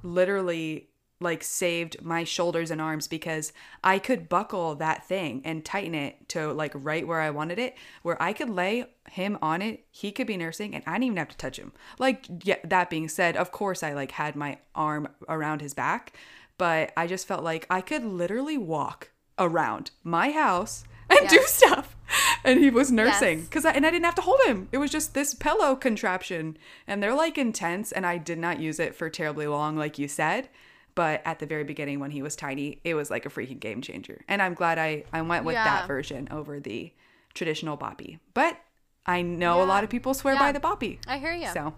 literally like saved my shoulders and arms because I could buckle that thing and tighten it to like right where I wanted it, where I could lay him on it, he could be nursing, and I didn't even have to touch him. Like, yeah, that being said, of course I like had my arm around his back, but I just felt like I could literally walk around my house and do stuff. And he was nursing Yes. because I, and I didn't have to hold him. It was just this pillow contraption, and they're like intense. And I did not use it for terribly long, like you said. But at the very beginning, when he was tiny, it was like a freaking game changer. And I'm glad I I went with Yeah. that version over the traditional boppy. But I know a lot of people swear Yeah. by the boppy. I hear you. So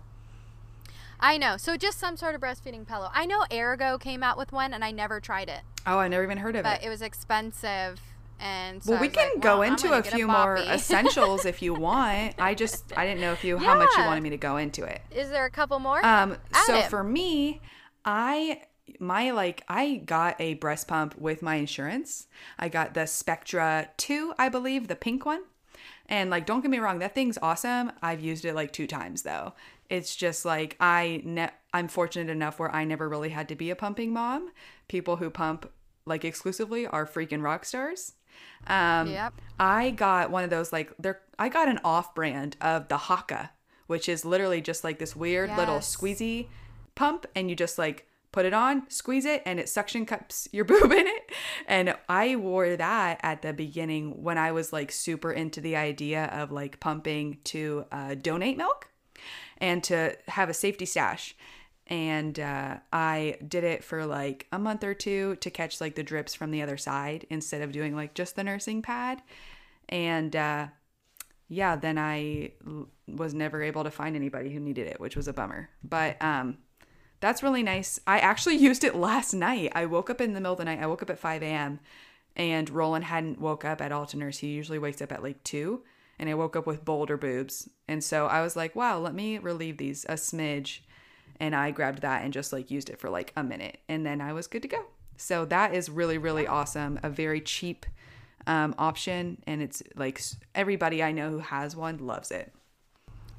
I know. So just some sort of breastfeeding pillow. I know Ergo came out with one, and I never tried it, oh, I never even heard of but it. But it was expensive. And so well, we can like, go well, into a few more essentials if you want. I just I didn't know if you how much you wanted me to go into it. Is there a couple more? Um, Add so it. for me, I my like I got a breast pump with my insurance. I got the Spectra 2, I believe, the pink one. And like don't get me wrong, that thing's awesome. I've used it like two times though. It's just like I ne- I'm fortunate enough where I never really had to be a pumping mom. People who pump like exclusively are freaking rock stars. Um, Yep. I got one of those like they're I got an off brand of the Haakaa, which is literally just like this weird little squeezy pump, and you just like put it on, squeeze it, and it suction cups your boob in it. And I wore that at the beginning when I was like super into the idea of like pumping to uh, donate milk and to have a safety stash. And uh, I did it for like a month or two to catch like the drips from the other side instead of doing like just the nursing pad. And uh, yeah, then I was never able to find anybody who needed it, which was a bummer. But um, that's really nice. I actually used it last night. I woke up in the middle of the night. I woke up at 5 a.m. and Roland hadn't woke up at all to nurse. He usually wakes up at like 2. And I woke up with boulder boobs. And so I was like, wow, let me relieve these a smidge. And I grabbed that and just like used it for like a minute. And then I was good to go. So that is really, really awesome. A very cheap um, option. And it's like everybody I know who has one loves it.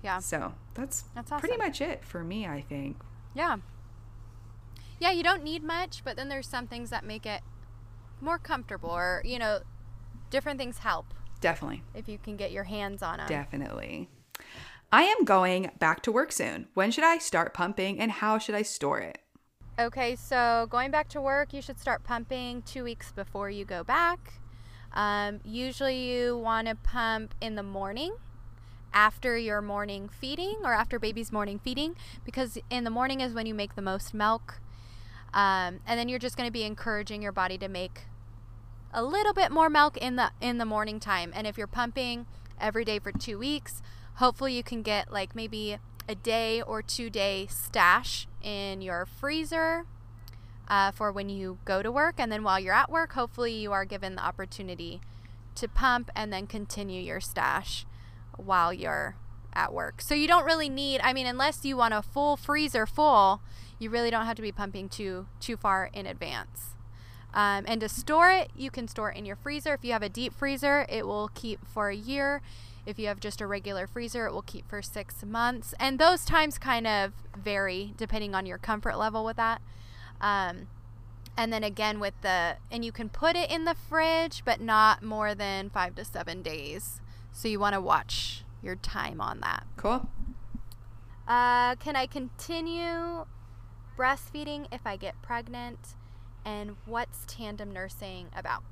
yeah. So that's, That's pretty much it for me, I think. Yeah. Yeah, you don't need much, but then there's some things that make it more comfortable or, you know, different things help Definitely. if you can get your hands on them. Definitely. I am going back to work soon. When should I start pumping and how should I store it? Okay, so going back to work, you should start pumping two weeks before you go back. Um, usually, you want to pump in the morning after your morning feeding or after baby's morning feeding because in the morning is when you make the most milk. Um, and then you're just going to be encouraging your body to make a little bit more milk in the in the morning time. And if you're pumping every day for two weeks, hopefully you can get like maybe a day or two day stash in your freezer uh, for when you go to work. And then while you're at work, hopefully you are given the opportunity to pump and then continue your stash while you're at work. So you don't really need, I mean, unless you want a full freezer full, you really don't have to be pumping too too far in advance. Um, and to store it, you can store it in your freezer. If you have a deep freezer, it will keep for a year. If you have just a regular freezer, it will keep for six months. And those times kind of vary depending on your comfort level with that. Um, and then again with the, and you can put it in the fridge, but not more than five to seven days. So you want to watch your time on that. Cool. Uh, can I continue breastfeeding if I get pregnant? And what's tandem nursing about?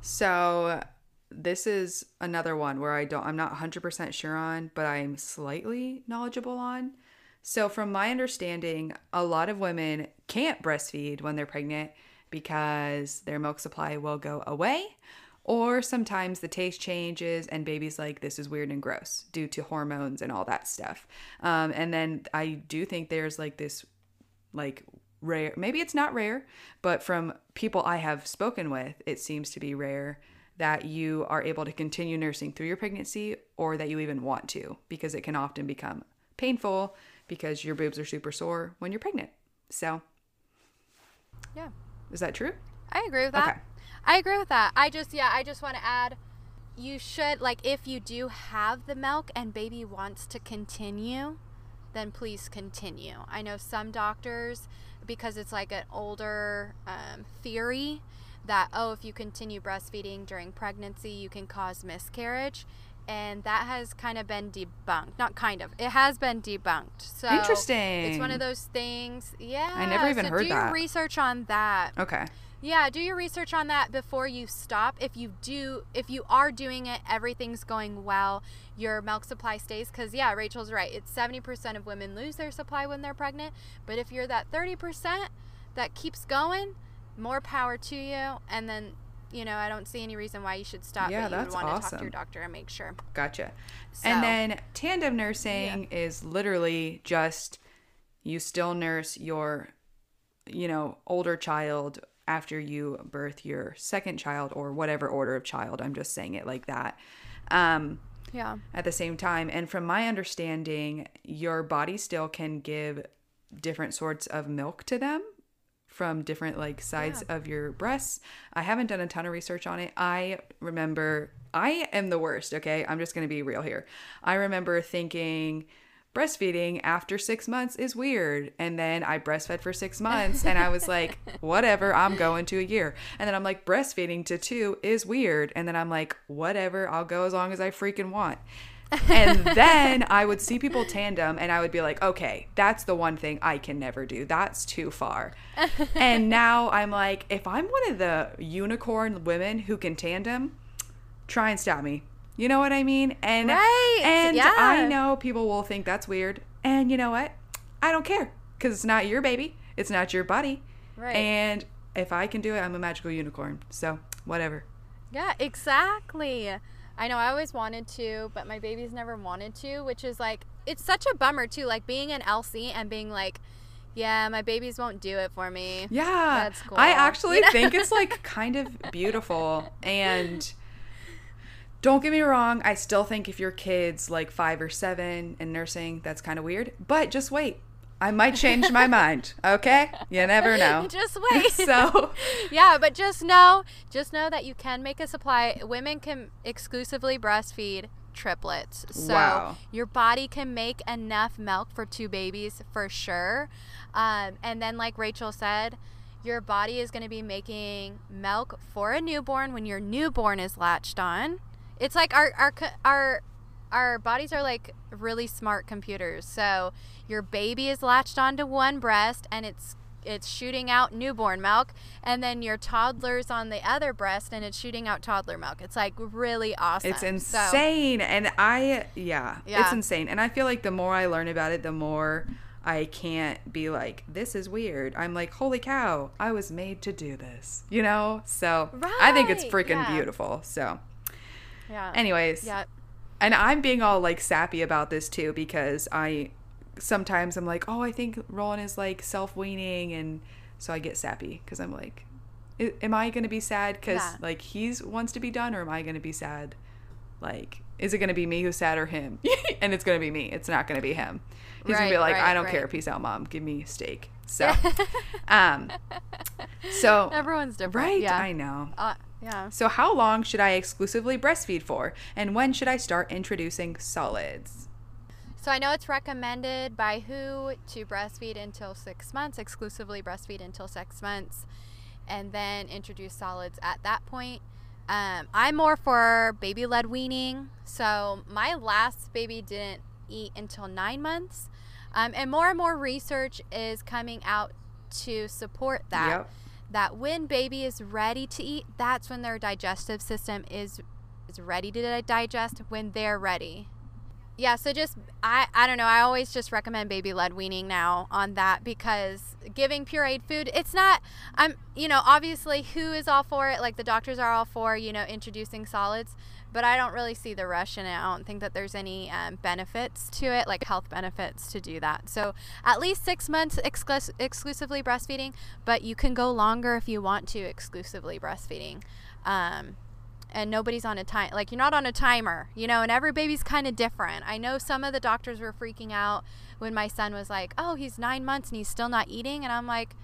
So this is another one where I don't I'm not 100% sure on, but I'm slightly knowledgeable on. So from my understanding, a lot of women can't breastfeed when they're pregnant because their milk supply will go away Or sometimes the taste changes and baby's like, this is weird and gross due to hormones and all that stuff. Um, and then I do think there's like this, like, rare, maybe it's not rare, but from people I have spoken with, it seems to be rare that you are able to continue nursing through your pregnancy or that you even want to because it can often become painful because your boobs are super sore when you're pregnant. So, Yeah. is that true? I agree with that. Okay. I agree with that. I just yeah, I just want to add you should like if you do have the milk and baby wants to continue, then please continue. I know some doctors because it's like an older um, theory that oh if you continue breastfeeding during pregnancy you can cause miscarriage and that has kind of been debunked not kind of it has been debunked so Interesting. it's one of those things yeah I never even so heard do that. your research on that Okay. Yeah, do your research on that before you stop. If you do, if you are doing it, everything's going well, your milk supply stays. Because, yeah, Rachel's right. It's 70% of women lose their supply when they're pregnant. But if you're that 30% that keeps going, more power to you. And then, you know, I don't see any reason why you should stop. Yeah, but you that's would want to talk to your doctor and make sure. Gotcha. So- And then tandem nursing is literally just you still nurse your, you know, older child after you birth your second child or whatever order of child. I'm just saying it like that. Um, Yeah. at the same time. And from my understanding, your body still can give different sorts of milk to them from different like sides of your breasts. I haven't done a ton of research on it. I remember I am the worst, okay? I'm just going to be real here. I remember thinking breastfeeding after 6 months is weird. And then I breastfed for 6 months and I was like, whatever, I'm going to a year. And then I'm like breastfeeding to 2 is weird. And then I'm like, whatever, I'll go as long as I freaking want. and then I would see people tandem and I would be like, okay, that's the one thing I can never do. That's too far. and now I'm like, if I'm one of the unicorn women who can tandem, try and stop me. You know what I mean? And Right, and yeah. I know people will think that's weird. And you know what? I don't care cuz it's not your baby. It's not your body. Right. And if I can do it, I'm a magical unicorn. So, whatever. Yeah, exactly. I know I always wanted to, but my babies never wanted to, which is like it's such a bummer too, like being an LC and being like, yeah, my babies won't do it for me. Yeah. That's cool. I actually You know? think it's like kind of beautiful. And don't get me wrong, I still think if your kid's like five or seven and nursing, that's kind of weird. But just wait. I might change my mind. Okay? You never know. Just wait. so, yeah, but just know, just know that you can make a supply. Women can exclusively breastfeed triplets. So Wow. your body can make enough milk for two babies for sure. Um, and then, like Rachel said, your body is going to be making milk for a newborn when your newborn is latched on. It's like our our our our bodies are like really smart computers. So your baby is latched onto one breast and it's it's shooting out newborn milk and then your toddler's on the other breast and it's shooting out toddler milk. It's like really awesome. it's So- insane. And I, yeah, yeah, it's insane. And I feel like the more I learn about it, the more I can't be like, this is weird. I'm like, holy cow, I was made to do this, you know? So I think it's freaking yeah. beautiful. So, yeah. anyways, yeah. and I'm being all like sappy about this too because I sometimes I'm like, oh, I think Roland is like self weaning, and so I get sappy because I'm like, "I- am I gonna be sad because Yeah. like he's wants to be done, or am I gonna be sad? Like, is it gonna be me who's sad or him? and it's gonna be me. It's not gonna be him. He's gonna be like, right, I don't right. care. Peace out, mom. Give me steak. So, um, so Everyone's different. right, Yeah. I know. uh, yeah. So, how long should I exclusively breastfeed for? And when should I start introducing solids? So I know it's recommended by WHO to breastfeed until six months, exclusively breastfeed until six months, and then introduce solids at that point. Um, I'm more for baby led weaning. So my last baby didn't eat until nine months. Um, and more and more research is coming out to support that. Yep. That when baby is ready to eat, that's when their digestive system is is ready to digest when they're ready. yeah, so just I I don't know. I always just recommend baby led weaning now on that because giving pureed food, it's not. I'm you know obviously who is all for it? Like the doctors are all for you know introducing solids, but I don't really see the rush in it. I don't think that there's any um, benefits to it, like health benefits to do that. So at least six months exclus- exclusively breastfeeding, but you can go longer if you want to exclusively breastfeeding. Um, and nobody's on a time like you're not on a timer you know and every baby's kind of different i know some of the doctors were freaking out when my son was like oh he's nine months and he's still not eating and i'm like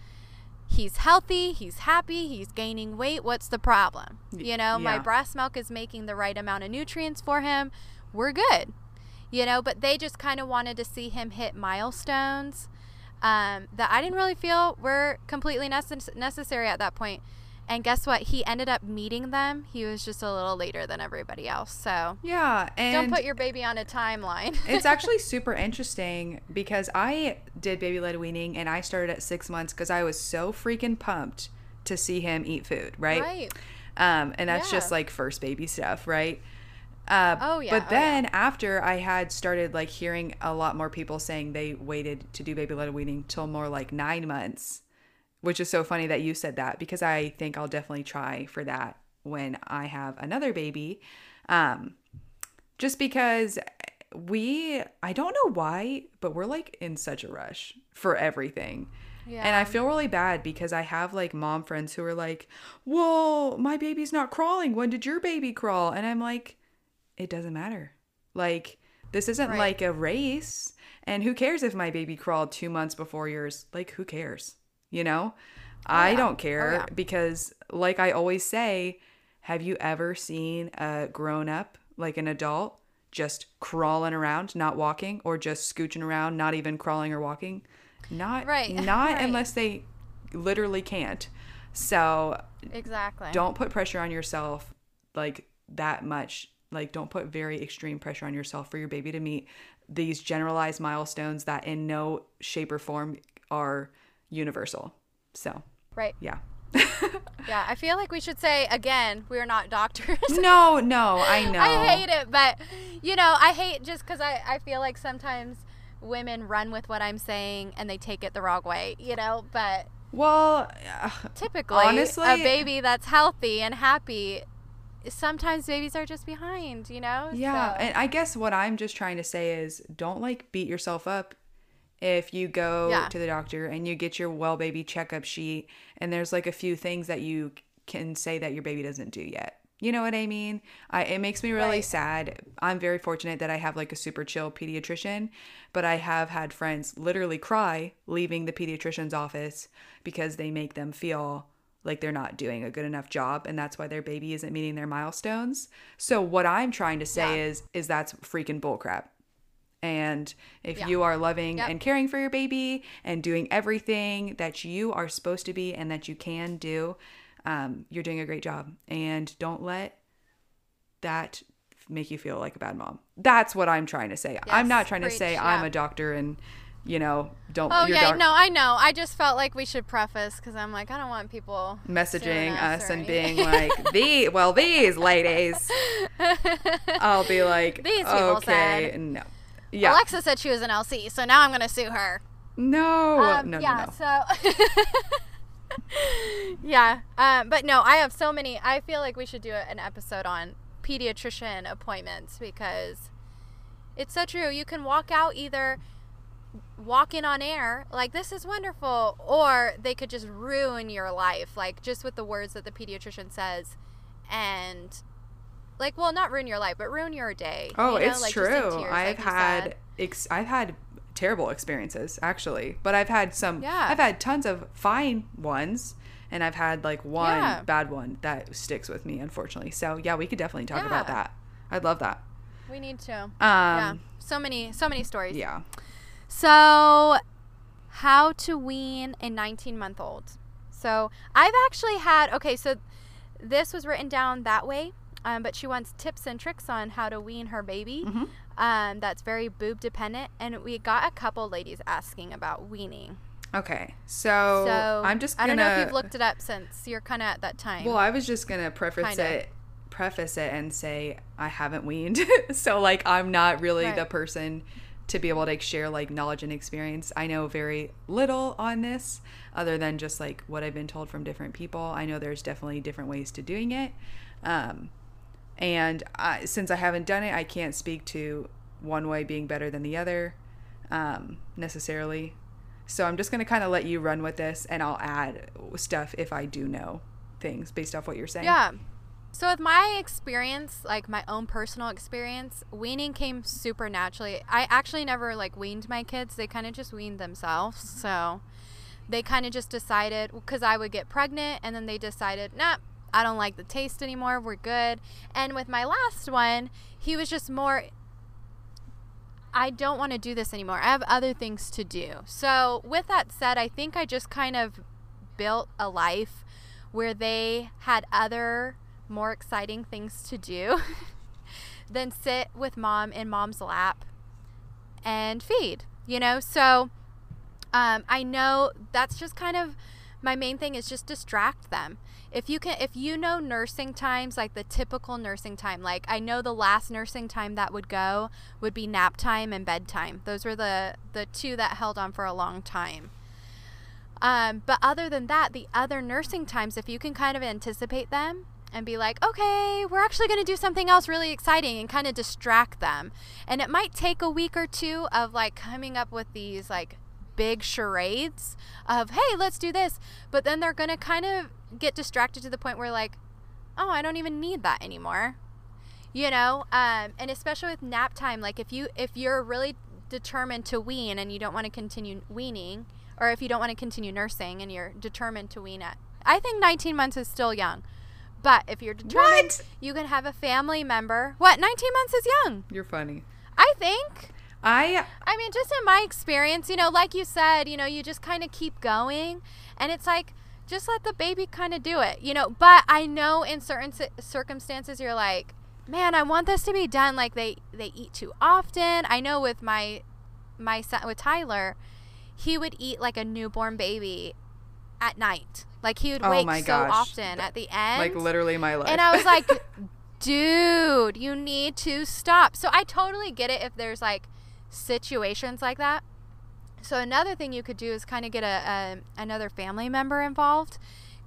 he's healthy he's happy he's gaining weight what's the problem? You know my breast milk is making the right amount of nutrients for him. We're good. You know but they just kind of wanted to see him hit milestones. Um, that i didn't really feel were completely necess- necessary at that point and guess what he ended up meeting them he was just a little later than everybody else so Yeah, and don't put your baby on a timeline it's actually super interesting because I did baby led weaning and I started at six months because I was so freaking pumped to see him eat food, right? right Um, and that's just like first baby stuff, right? Uh, Oh, yeah. But Oh, yeah. then after I had started like hearing a lot more people saying they waited to do baby led weaning till more like nine months, which is so funny that you said that because I think I'll definitely try for that when I have another baby. Um, just because we, I don't know why, but we're like in such a rush for everything. Yeah. And I feel really bad because I have like mom friends who are like, Well, my baby's not crawling. When did your baby crawl? And I'm like, It doesn't matter. Like, this isn't Right. like a race. And who cares if my baby crawled two months before yours? Like, who cares? You know? Oh, I yeah. don't Oh, care yeah. because, like I always say, have you ever seen a grown up, like an adult, just crawling around, not walking, or just scooching around, not even crawling or walking? Not Right, Not right. unless they literally can't. So exactly don't put pressure on yourself like that much. Like don't put very extreme pressure on yourself for your baby to meet these generalized milestones that in no shape or form are universal. So right yeah. yeah i feel like we should say again we're not doctors No, no, I know. I hate it, but you know, I hate just because I, I feel like sometimes women run with what I'm saying and they take it the wrong way, you know. But Well, uh, typically, Honestly- a baby that's healthy and happy, sometimes babies are just behind, you know. yeah, So- and I guess what I'm just trying to say is don't like beat yourself up if you go Yeah. to the doctor and you get your well baby checkup sheet and there's like a few things that you can say that your baby doesn't do yet. You know what I mean? I, it makes me really Right. sad. I'm very fortunate that I have like a super chill pediatrician, but I have had friends literally cry leaving the pediatrician's office because they make them feel like they're not doing a good enough job and that's why their baby isn't meeting their milestones. So what I'm trying to say Yeah. is is that's freaking bullcrap. And if Yeah. you are loving Yep. and caring for your baby and doing everything that you are supposed to be and that you can do, um, you're doing a great job. And don't let that make you feel like a bad mom. That's what I'm trying to say. I'm not trying to preach, say I'm a doctor and, you know, don't. Oh yeah, doc- no, I know. I just felt like we should preface because I'm like, I don't want people messaging suing us and anything. being like the well these ladies i'll be like These people okay said. no yeah Alexa said she was an LC, so now I'm gonna sue her. no Um, no yeah, no no so yeah, um, but no, I have so many. I feel like we should do an episode on pediatrician appointments because it's so true. You can walk out either walk in on air like this is wonderful or they could just ruin your life like just with the words that the pediatrician says and like well not ruin your life but ruin your day oh you know, it's like, true. tears, i've like had ex- i've had terrible experiences actually but i've had some Yeah. i've had tons of fine ones and i've had like one Yeah. bad one that sticks with me unfortunately. So yeah we could definitely talk about that. I'd love that. We need to. Um yeah. So many so many stories. yeah. So, how to wean a 19 month old. So, I've actually had, okay, so this was written down that way, um, but she wants tips and tricks on how to wean her baby. Mhm. Um, that's very boob dependent. And we got a couple ladies asking about weaning. okay so, So, i'm just I gonna don't know if you've looked it up since you're kind of at that time. Well, I was just gonna preface Kinda. it preface it and say I haven't weaned. so like I'm not really Right. the person to be able to like, share like knowledge and experience. I know very little on this other than just like what I've been told from different people. I know there's definitely different ways to doing it. Um and I, since I haven't done it, I can't speak to one way being better than the other um, necessarily. So I'm just going to kind of let you run with this and I'll add stuff if I do know things based off what you're saying. Yeah. So with my experience, like my own personal experience, weaning came super naturally. I actually never like weaned my kids. They kind of just weaned themselves. So they kind of just decided because I would get pregnant and then they decided, nah, I don't like the taste anymore. We're good. And with my last one, he was just more I don't want to do this anymore. I have other things to do. So, with that said, I think I just kind of built a life where they had other more exciting things to do than sit with mom in mom's lap and feed, you know? So, um, I know that's just kind of my main thing is just distract them. If you can, if you know nursing times, like the typical nursing time, like I know the last nursing time that would go would be nap time and bedtime. Those were the the two that held on for a long time. Um, but other than that, the other nursing times, if you can kind of anticipate them and be like, okay, we're actually going to do something else really exciting and kind of distract them. And it might take a week or two of like coming up with these like big charades of, hey, let's do this. But then they're going to kind of get distracted to the point where like, oh, I don't even need that anymore. You know, um, and especially with nap time, like if you if you're really determined to wean and you don't want to continue weaning, or if you don't want to continue nursing and you're determined to wean at, I think 19 months is still young. But if you're determined, What? you can have a family member. What? 19 months is young. You're funny. I think. I I mean, just in my experience, you know, like you said, you know, you just kind of keep going, and it's like just let the baby kind of do it, you know. But I know in certain ci- circumstances, you're like, man, I want this to be done. Like they they eat too often. I know with my my son with Tyler, he would eat like a newborn baby at night. Like he would Oh wake so often at the end. like literally my life. And I was like, dude, you need to stop. So I totally get it if there's like situations like that. So another thing you could do is kind of get a, a another family member involved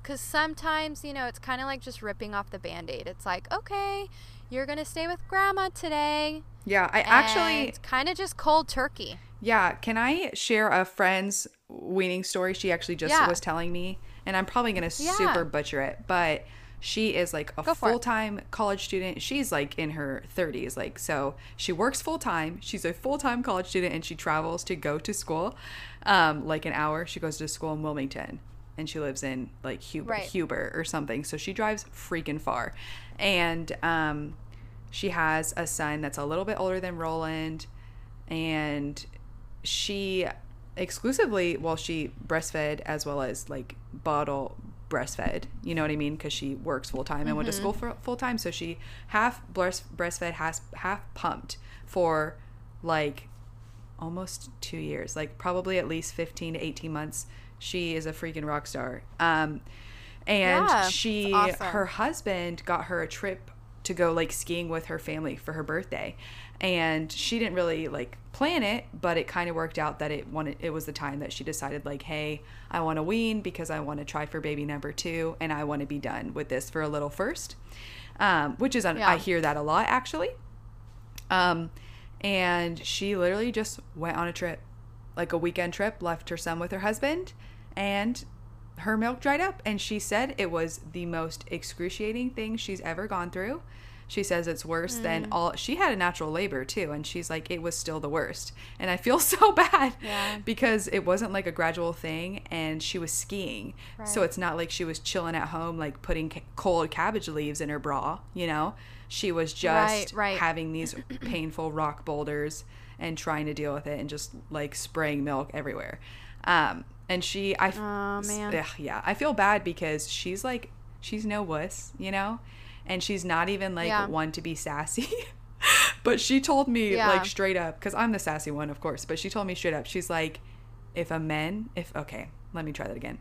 cuz sometimes, you know, it's kind of like just ripping off the band-aid. It's like, "Okay, you're going to stay with grandma today." yeah, I actually it's kind of just cold turkey. Yeah, can I share a friend's weaning story? She actually just Yeah. was telling me, and I'm probably gonna Yeah. super butcher it, but she is like a Go for it. full time college student. She's like in her 30s, like so she works full time. She's a full time college student, and she travels to go to school, um, like an hour. She goes to school in Wilmington, and she lives in like Huber, Right. Huber or something. So she drives freaking far, and um, she has a son that's a little bit older than Roland, and she exclusively well she breastfed as well as like bottle breastfed you know what i mean? Because she works full time and went to school for full time so she half breast breastfed has half pumped for like almost two years like probably at least 15 to 18 months. She is a freaking rock star. Um and Yeah, she awesome. her husband got her a trip to go like skiing with her family for her birthday. And she didn't really like plan it but it kind of worked out that it wanted it was the time that she decided like hey i want to wean because i want to try for baby number two and i want to be done with this for a little first um, which is Yeah. i hear that a lot actually um, and she literally just went on a trip, like a weekend trip, left her son with her husband, and her milk dried up. And she said it was the most excruciating thing she's ever gone through. She says it's worse than Mm. all. She had a natural labor too, and she's like, it was still the worst. And I feel so bad Yeah. because it wasn't like a gradual thing, and she was skiing. So it's not like she was chilling at home, like putting ca- cold cabbage leaves in her bra, you know? She was just Right, right. having these painful rock boulders and trying to deal with it and just like spraying milk everywhere. Um, and she, I, Aw, man. Ugh, yeah, I feel bad because she's like, she's no wuss, you know, and she's not even like Yeah. one to be sassy. but she told me Yeah. like straight up, because I'm the sassy one, of course. But she told me straight up, she's like, if a man, if okay, let me try that again.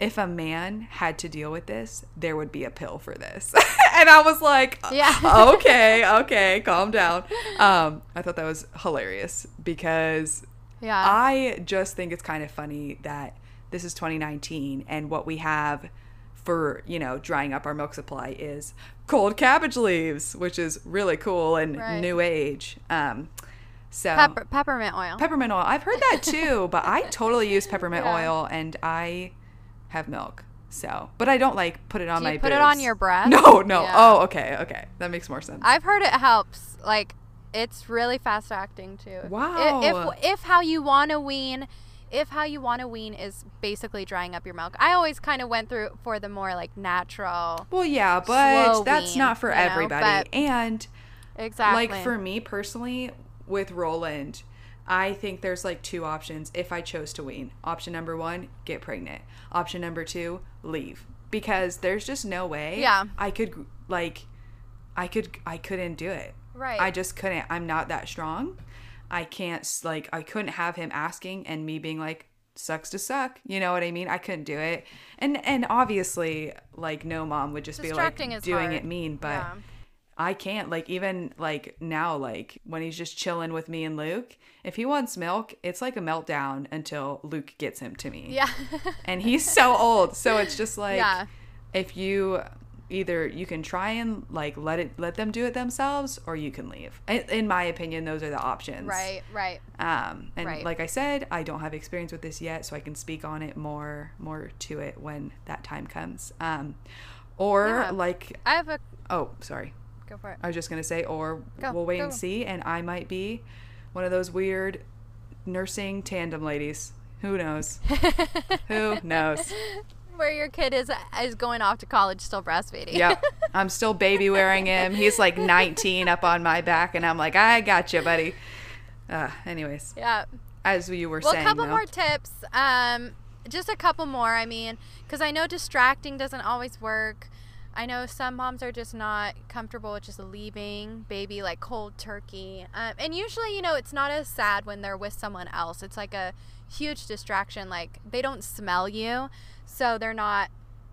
If a man had to deal with this, there would be a pill for this. and I was like, Yeah. okay, okay, calm down. Um, I thought that was hilarious because Yeah. I just think it's kind of funny that this is 2019 and what we have for, you know, drying up our milk supply is cold cabbage leaves, which is really cool and Right. new age. Um, so Pepper, peppermint oil. peppermint oil. I've heard that too, but I totally use peppermint Yeah. oil and I have milk. So, but I don't like put it on Do you my put it on your breast? No, no. Yeah. Oh, okay, okay. That makes more sense. I've heard it helps. Like it's really fast acting too. Wow. If if how you want to wean, if how you want to wean is basically drying up your milk. I always kind of went through for the more like natural. well, yeah, but that's wean, not for you know, everybody. and Exactly. like for me personally, with Roland, I think there's like two options if I chose to wean. Option number one, get pregnant. Option number two, leave. Because there's just no way Yeah. I could like I could I couldn't do it. Right. I just couldn't. I'm not that strong. I can't like I couldn't have him asking and me being like sucks to suck. You know what I mean? I couldn't do it. And and obviously like no mom would just Distracting be like doing hard. it mean, but Yeah. I can't like even like now like when he's just chilling with me and Luke, if he wants milk, it's like a meltdown until Luke gets him to me. yeah. And he's so old, so it's just like Yeah. if you either you can try and like let it let them do it themselves or you can leave. In, in my opinion, those are the options. right. Right. Um, and Right. like I said, I don't have experience with this yet, so I can speak on it more more to it when that time comes. Um, or Yeah. like I have a oh sorry, go for it. I was just gonna say, or Go, we'll wait go. and see, and I might be one of those weird nursing tandem ladies. Who knows? Who knows? Where your kid is is going off to college still breastfeeding. Yep. I'm still baby wearing him. He's like 19 up on my back, and I'm like, I got you, buddy. Uh, anyways, yeah. as you were Well, saying, a couple though. more tips. Um, just a couple more. I mean, because I know distracting doesn't always work. I know some moms are just not comfortable with just leaving baby like cold turkey. Um, and usually, you know, it's not as sad when they're with someone else. It's like a huge distraction. Like they don't smell you, so they're not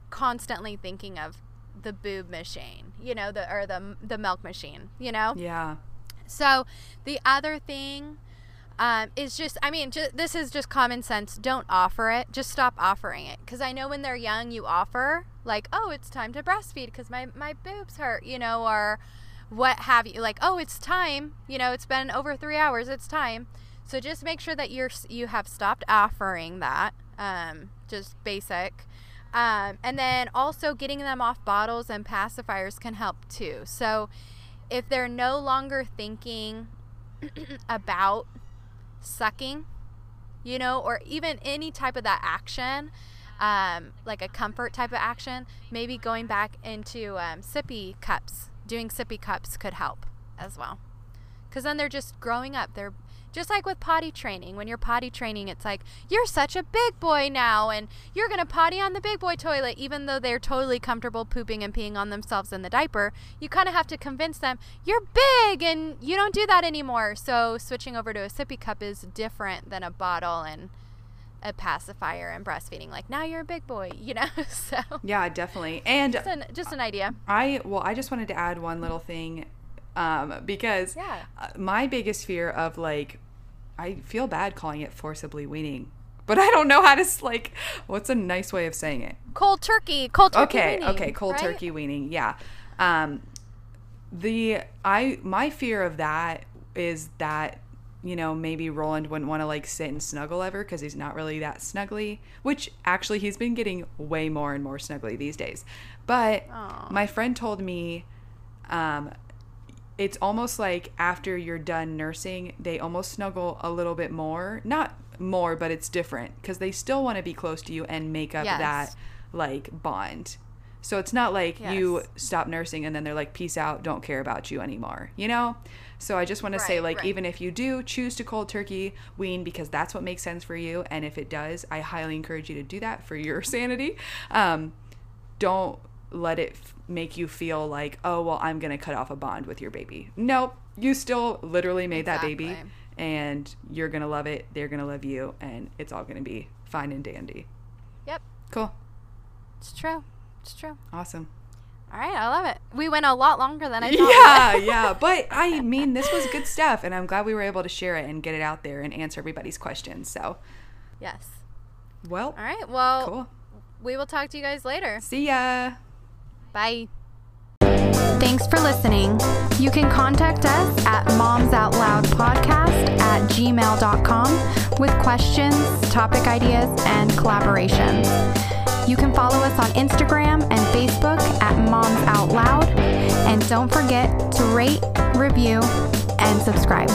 constantly thinking of the boob machine, you know, the or the the milk machine, you know. yeah. So the other thing um, is just, I mean, ju- this is just common sense. Don't offer it. Just stop offering it. Because I know when they're young, you offer like, oh, it's time to breastfeed because my my boobs hurt, you know, or what have you. Like, oh, it's time. You know, it's been over three hours. It's time. So just make sure that you're you have stopped offering that. Um, just basic. Um, and then also getting them off bottles and pacifiers can help too. So if they're no longer thinking about sucking, you know, or even any type of that action, um, like a comfort type of action, maybe going back into um, sippy cups, doing sippy cups could help as well. Because then they're just growing up. They're just like with potty training. When you're potty training, it's like, you're such a big boy now, and you're going to potty on the big boy toilet, even though they're totally comfortable pooping and peeing on themselves in the diaper. You kind of have to convince them, you're big and you don't do that anymore. So switching over to a sippy cup is different than a bottle and a pacifier and breastfeeding. Like, now you're a big boy, you know? so Yeah, definitely. And just an, just an idea. I well, I just wanted to add one little thing um, because Yeah. my biggest fear of like, I feel bad calling it forcibly weaning, but I don't know how to like. What's a nice way of saying it? Cold turkey. Cold turkey. okay, weaning, okay, cold right? turkey weaning. Yeah. Um, the I my fear of that is that you know maybe Roland wouldn't want to like sit and snuggle ever because he's not really that snuggly. Which actually he's been getting way more and more snuggly these days. But Aw. my friend told me, um, it's almost like after you're done nursing, they almost snuggle a little bit more. Not more, but it's different because they still want to be close to you and make up Yes. that like bond. So it's not like you stop nursing and then they're like, peace out, don't care about you anymore, you know? So I just want to say, like, right. even if you do choose to cold turkey wean because that's what makes sense for you, and if it does, I highly encourage you to do that for your sanity. Um, don't let it make you feel like, oh, well, I'm going to cut off a bond with your baby. Nope. You still literally made that baby, and you're going to love it. They're going to love you, and it's all going to be fine and dandy. Yep. Cool. It's true. It's true. Awesome. All right, I love it. We went a lot longer than I thought. Yeah, yeah. But I mean, this was good stuff, and I'm glad we were able to share it and get it out there and answer everybody's questions. So, yes. well, All right. Well, cool. we will talk to you guys later. See ya. Bye. Thanks for listening. You can contact us at momsoutloudpodcast at gmail.com with questions, topic ideas, and collaborations. You can follow us on Instagram and Facebook at Moms Out Loud. And don't forget to rate, review, and subscribe.